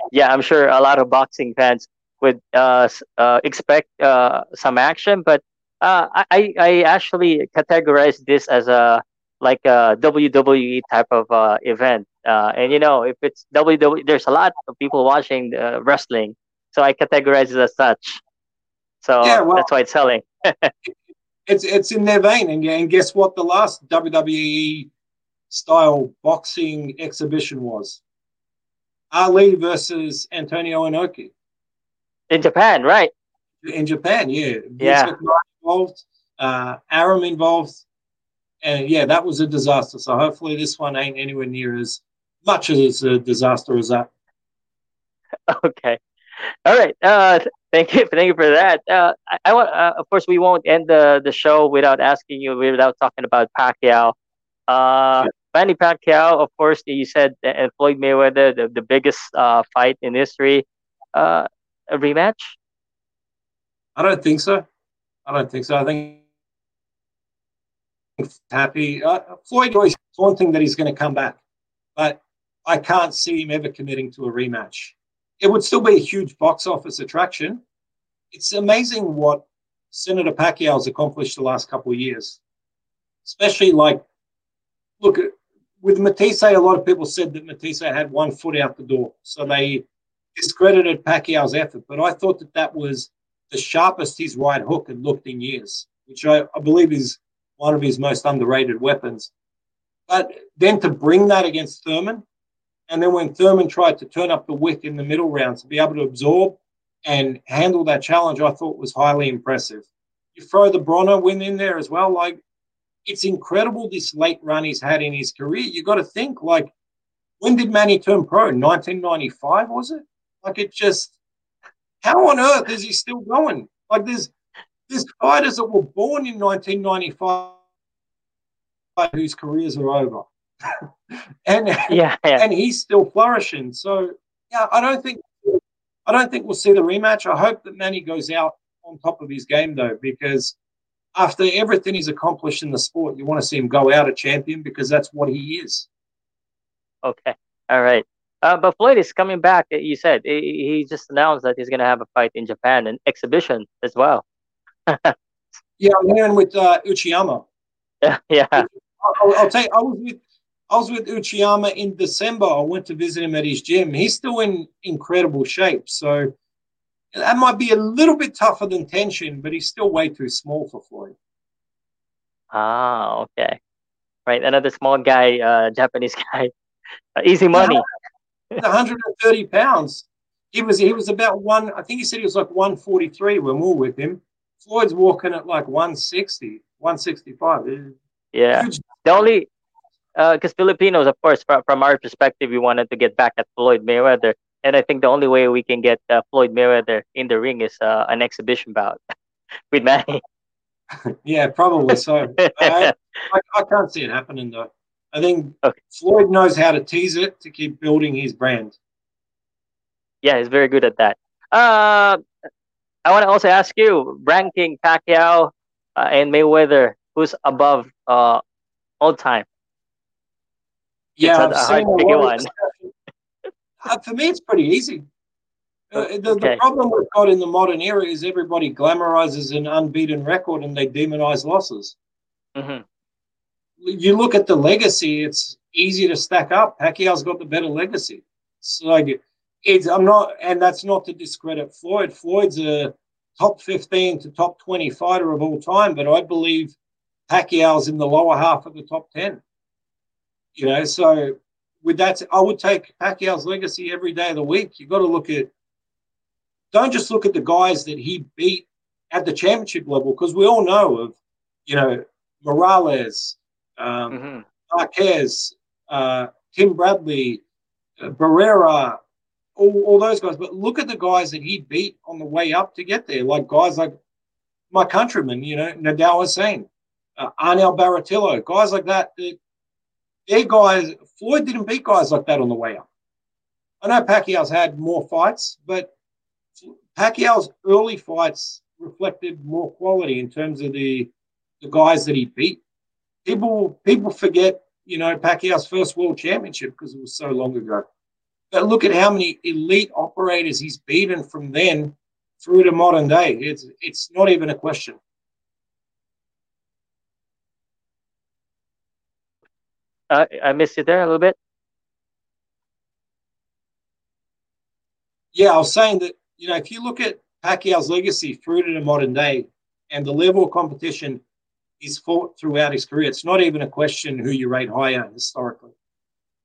*laughs* yeah, I'm sure a lot of boxing fans would uh, uh, expect uh, some action, but uh, I I actually categorize this as a like a WWE type of uh, event. Uh, and you know, if it's WWE, there's a lot of people watching uh, wrestling, so I categorize it as such. So yeah, well, that's why it's selling. *laughs* it's it's in their vein, and and guess what? The last WWE style boxing exhibition was Ali versus Antonio Inoki in Japan, right? In Japan, yeah. Yeah involved, uh, Arum involved, and yeah, that was a disaster. So hopefully this one ain't anywhere near as much as a disaster as that. *laughs* Okay, all right. Uh, thank you, *laughs* thank you for that. Uh, I, I want, uh, of course, we won't end the the show without asking you, without talking about Pacquiao. Uh, yeah. Manny Pacquiao, of course, you said, and Floyd Mayweather, the, the biggest uh, fight in history. Uh, a rematch? I don't think so. I don't think so. I think happy. Uh, Floyd always one thing that he's going to come back, but I can't see him ever committing to a rematch. It would still be a huge box office attraction. It's amazing what Senator Pacquiao has accomplished the last couple of years, especially like, look, with Matthysse, a lot of people said that Matthysse had one foot out the door. So they discredited Pacquiao's effort. But I thought that that was the sharpest his right hook had looked in years, which I, I believe is one of his most underrated weapons. But then to bring that against Thurman, and then when Thurman tried to turn up the wick in the middle rounds to be able to absorb and handle that challenge, I thought was highly impressive. You throw the Broner win in there as well. Like, it's incredible this late run he's had in his career. You got to think, like, when did Manny turn pro? 1995, was it? Like, it just, how on earth is he still going? Like, there's, there's fighters that were born in 1995 whose careers are over. *laughs* and yeah, yeah, and he's still flourishing. So yeah, I don't think I don't think we'll see the rematch. I hope that Manny goes out on top of his game though, because after everything he's accomplished in the sport, you want to see him go out a champion because that's what he is. Okay, all right. Uh, but Floyd is coming back. You said he just announced that he's going to have a fight in Japan, an exhibition as well. *laughs* yeah, I'm hearing with uh, Uchiyama. *laughs* Yeah, yeah. I'll, I'll tell you, I was with I was with Uchiyama in December. I went to visit him at his gym. He's still in incredible shape. So that might be a little bit tougher than Tenshin, but he's still way too small for Floyd. Ah, okay. Right. Another small guy, uh, Japanese *laughs* guy. Uh, easy money. 130 pounds. He was he was about one, I think he said he was like 143 when we were with him. Floyd's walking at like 160, 165. Yeah. Huge. The only because uh, Filipinos, of course, from, from our perspective, we wanted to get back at Floyd Mayweather, and I think the only way we can get uh, Floyd Mayweather in the ring is uh, an exhibition bout *laughs* with Manny. *laughs* yeah, probably so. I, I, I, can't see it happening though. I think okay. Floyd knows how to tease it to keep building his brand. Yeah, he's very good at that. Uh, I want to also ask you, ranking Pacquiao uh, and Mayweather, who's above uh, all time? Yeah, it's hard one. uh, for me, it's pretty easy. Uh, the, okay. the, problem we've got in the modern era is everybody glamorizes an unbeaten record and they demonize losses. Mm-hmm. You look at the legacy; it's easy to stack up. Pacquiao's got the better legacy. So like, it's I'm not, and that's not to discredit Floyd. Floyd's a top 15 to top 20 fighter of all time, but I believe Pacquiao's in the lower half of the top 10. You know, so with that, I would take Pacquiao's legacy every day of the week. You've got to look at, don't just look at the guys that he beat at the championship level, because we all know of, you know, Morales, um, mm-hmm. Marquez, uh, Tim Bradley, uh, Barrera, all, all those guys. But look at the guys that he beat on the way up to get there, like guys like my countryman, you know, Nedal Hussein, uh, Arnel Baratillo, guys like that, that their guys, Floyd didn't beat guys like that on the way up. I know Pacquiao's had more fights, but Pacquiao's early fights reflected more quality in terms of the the guys that he beat. People people forget, you know, Pacquiao's first world championship because it was so long ago. But look at how many elite operators he's beaten from then through to modern day. It's it's not even a question. Uh, I missed you there a little bit. Yeah, I was saying that you know if you look at Pacquiao's legacy through to the modern day, and the level of competition he's fought throughout his career, it's not even a question who you rate higher historically.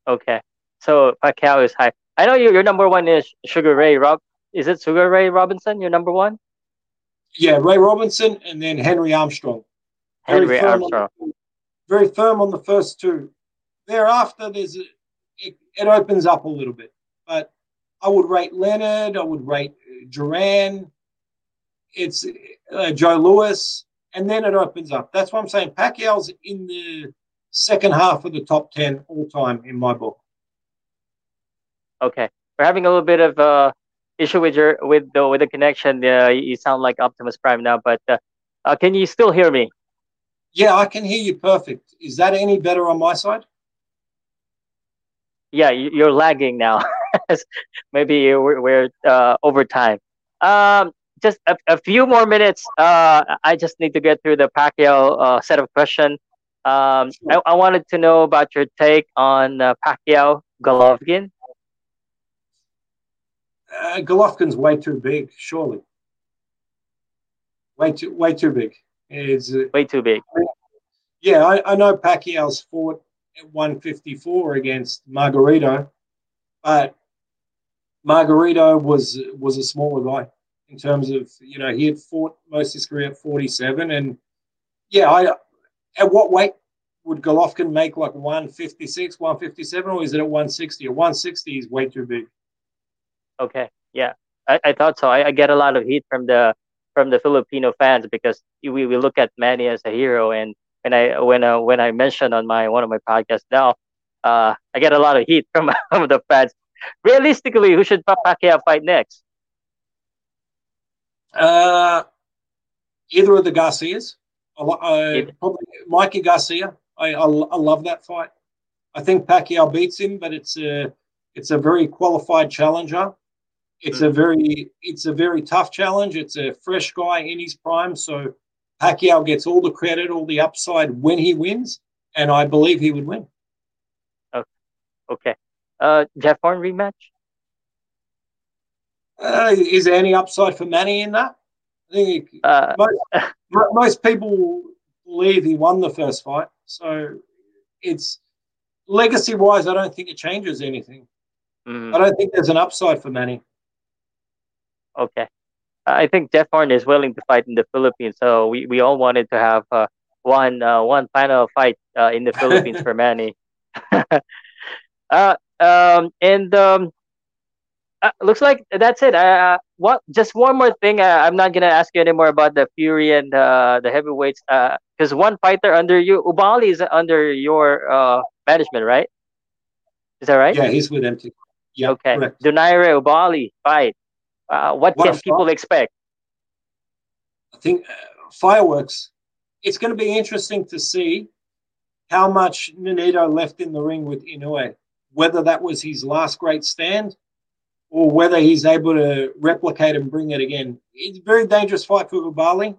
Okay, so Pacquiao is high. I know your your number one is Sugar Ray Rob. Is it Sugar Ray Robinson? Your number one? Yeah, Ray Robinson, and then Henry Armstrong. Henry very Armstrong. On, very firm on the first two thereafter, there's a, it, it, opens up a little bit. But I would rate Leonard. I would rate Duran. It's uh, Joe Louis, and then it opens up. That's what I'm saying. Pacquiao's in the second half of the top ten all time in my book. Okay, we're having a little bit of uh, issue with your with the with the connection. Uh, you sound like Optimus Prime now, but uh, uh, can you still hear me? Yeah, I can hear you perfect. Is that any better on my side? Yeah, you're lagging now. *laughs* Maybe we're, we're uh, over time. Um, just a, a, few more minutes. Uh, I just need to get through the Pacquiao uh, set of questions. Um, I, I, wanted to know about your take on uh, Pacquiao Golovkin. Uh, Golovkin's way too big, surely. Way too, way too big. It's way too big. Yeah, I, I know Pacquiao's fought at 154 against Margarito, but Margarito was was a smaller guy in terms of you know he had fought most of his career at 47, and yeah, I at what weight would Golovkin make like 156, 157, or is it at 160? At 160 is way too big. Okay, yeah, I, I thought so. I, I get a lot of heat from the from the Filipino fans because we, we look at Manny as a hero, and when I when uh, when I mentioned on my one of my podcasts now, uh, I get a lot of heat *laughs* from, from the fans. Realistically, who should Pacquiao fight next? Uh, either of the Garcias. Uh, probably Mikey Garcia. I, I, I love that fight. I think Pacquiao beats him, but it's a it's a very qualified challenger. It's a very it's a very tough challenge. It's a fresh guy in his prime, so Pacquiao gets all the credit, all the upside when he wins, and I believe he would win. Okay, okay. Uh, Jeff Horn rematch. Uh, is there any upside for Manny in that? I think uh, most, *laughs* most people believe he won the first fight, so it's legacy wise. I don't think it changes anything. Mm. I don't think there's an upside for Manny. Okay. I think Jeff Horn is willing to fight in the Philippines, so we, we all wanted to have uh, one uh, one final fight uh, in the Philippines for Manny. *laughs* uh, um, and um, uh, looks like that's it. Uh, what? Just one more thing. Uh, I'm not gonna ask you anymore about the Fury and uh, the heavyweights. Because one fighter under you, Oubaali, is under your uh, management, right? Is that right? Yeah, he's with MT. Yeah. Okay. Correct. Donaire Oubaali fight. Uh, what, what can people expect? I think uh, fireworks. It's going to be interesting to see how much Nonito left in the ring with Inoue, whether that was his last great stand or whether he's able to replicate and bring it again. It's a very dangerous fight for Oubaali.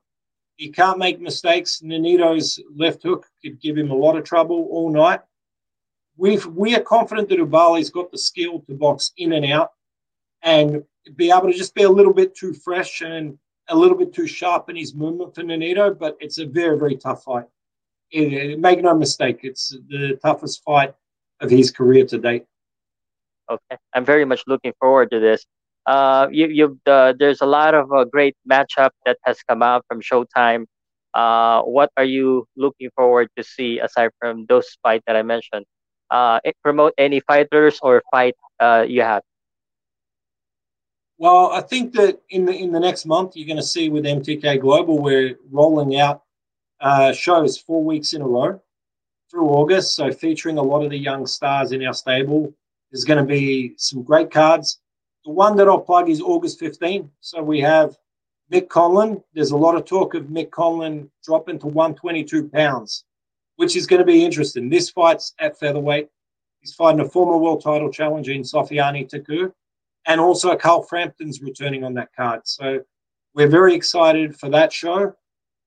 He can't make mistakes. Nonito's left hook could give him a lot of trouble all night. we we are confident that Oubaali's got the skill to box in and out and be able to just be a little bit too fresh and a little bit too sharp in his movement for Nonito, but it's a very, very tough fight. It, it, make no mistake, it's the toughest fight of his career to date. Okay, I'm very much looking forward to this. Uh, you, you, uh, there's a lot of uh, great matchup that has come out from Showtime. Uh, what are you looking forward to see aside from those fights that I mentioned? Uh, promote any fighters or fight uh, you have. Well, I think that in the in the next month, you're going to see with MTK Global, we're rolling out uh, shows four weeks in a row through August. So featuring a lot of the young stars in our stable. There's going to be some great cards. The one that I'll plug is August 15. So we have Mick Conlan. There's a lot of talk of Mick Conlan dropping to 122 pounds, which is going to be interesting. This fight's at featherweight. He's fighting a former world title challenger in Sofiane Takoucht and also Carl Frampton's returning on that card. So we're very excited for that show,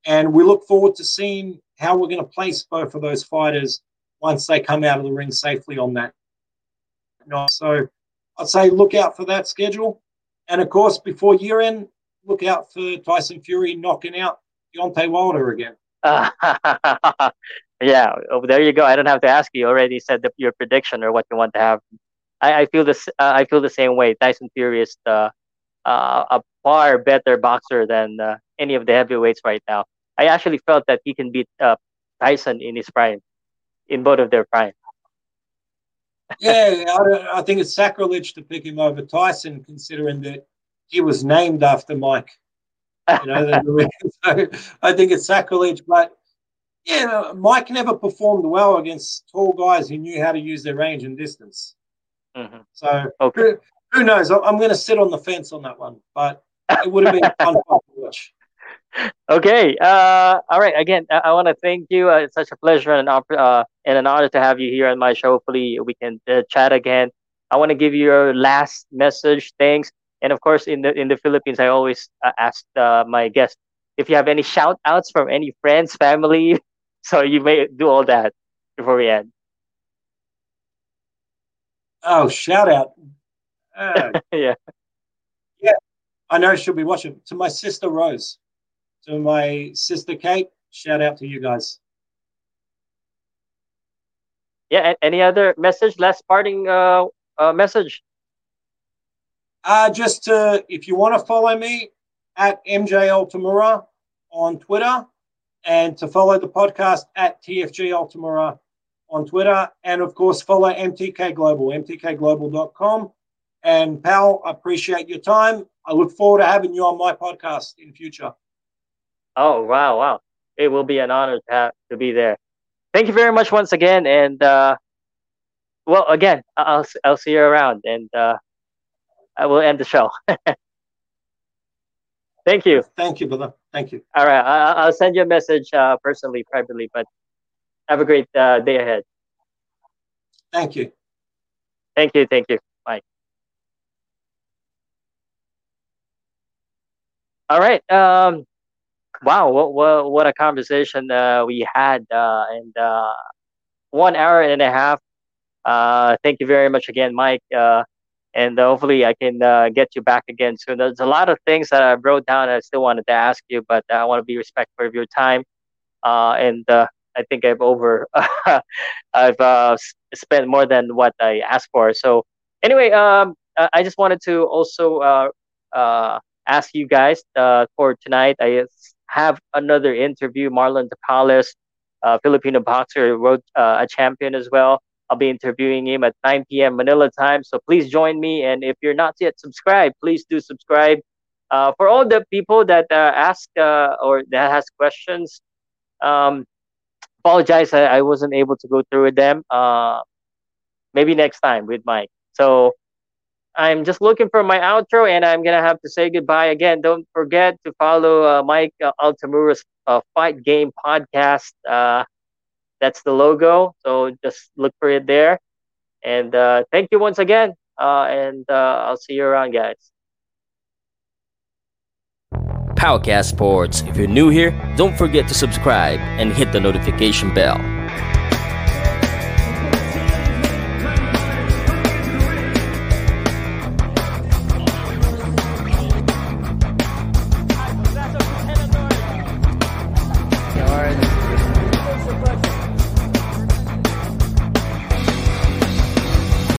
and we look forward to seeing how we're going to place both of those fighters once they come out of the ring safely on that. So I'd say look out for that schedule, and of course before year end, look out for Tyson Fury knocking out Deontay Wilder again. *laughs* yeah, oh, there you go. I don't have to ask you. you already said the, your prediction or what you want to have I, I feel this. Uh, I feel the same way. Tyson Fury is the, uh, a far better boxer than uh, any of the heavyweights right now. I actually felt that he can beat uh, Tyson in his prime, in both of their prime. yeah, I, I, think it's sacrilege to pick him over Tyson, considering that he was named after Mike. You know, *laughs* so I think it's sacrilege, but yeah, Mike never performed well against tall guys who knew how to use their range and distance. Mm-hmm. So okay. who, who, knows? I'm going to sit on the fence on that one, but it would have been fun to watch. Okay. Uh, all right. Again, I, I want to thank you. Uh, it's such a pleasure and, uh, and an honor to have you here on my show. Hopefully, we can uh, chat again. I want to give you your last message. Thanks. And of course, in the in the Philippines, I always uh, ask uh, my guests if you have any shout outs from any friends, family. *laughs* So you may do all that before we end. Oh, shout out. Uh, *laughs* yeah. Yeah. I know she'll be watching. To my sister Rose, to my sister Kate, shout out to you guys. yeah, any other message? Last parting uh, uh message. Uh, just to, if you want to follow me at MJ Altamura on Twitter and to follow the podcast at TFG Altamura on Twitter. And of course, follow MTK Global, mtkglobal.com. And Pal, I appreciate your time. I look forward to having you on my podcast in future. Oh, wow, wow. It will be an honor to, have, to be there. Thank you very much once again. And, uh, well, again, I'll, I'll see you around and uh, I will end the show. *laughs* Thank you. Thank you, brother. Thank you. All right. I, will send you a message uh, personally, privately, but have a great uh, day ahead. Thank you. Thank you. Thank you. Bye. All right. Um, wow. What, what, what a conversation uh, we had. Uh, and uh, one hour and a half. Uh, thank you very much again, Mike. Uh, and hopefully I can uh, get you back again soon. There's a lot of things that I wrote down I still wanted to ask you, but I want to be respectful of your time. Uh, and uh, I think I've over, *laughs* I've uh, spent more than what I asked for. So anyway, um, I just wanted to also uh, uh, ask you guys for tonight. I have another interview. Marlon Tapales, Filipino boxer, wrote a champion as well. I'll be interviewing him at 9 p.m. Manila time. So please join me. And if you're not yet subscribed, please do subscribe. Uh, for all the people that uh, ask uh, or that has questions, um, apologize I, I, wasn't able to go through with them. Uh, maybe next time with Mike. So I'm just looking for my outro, and I'm gonna have to say goodbye again. Don't forget to follow uh, Mike uh, Altamura's Fight Game podcast. That's the logo. So just look for it there. And uh, thank you once again. Uh, and uh, I'll see you around, guys. POWCAST Sports. If you're new here, don't forget to subscribe and hit the notification bell.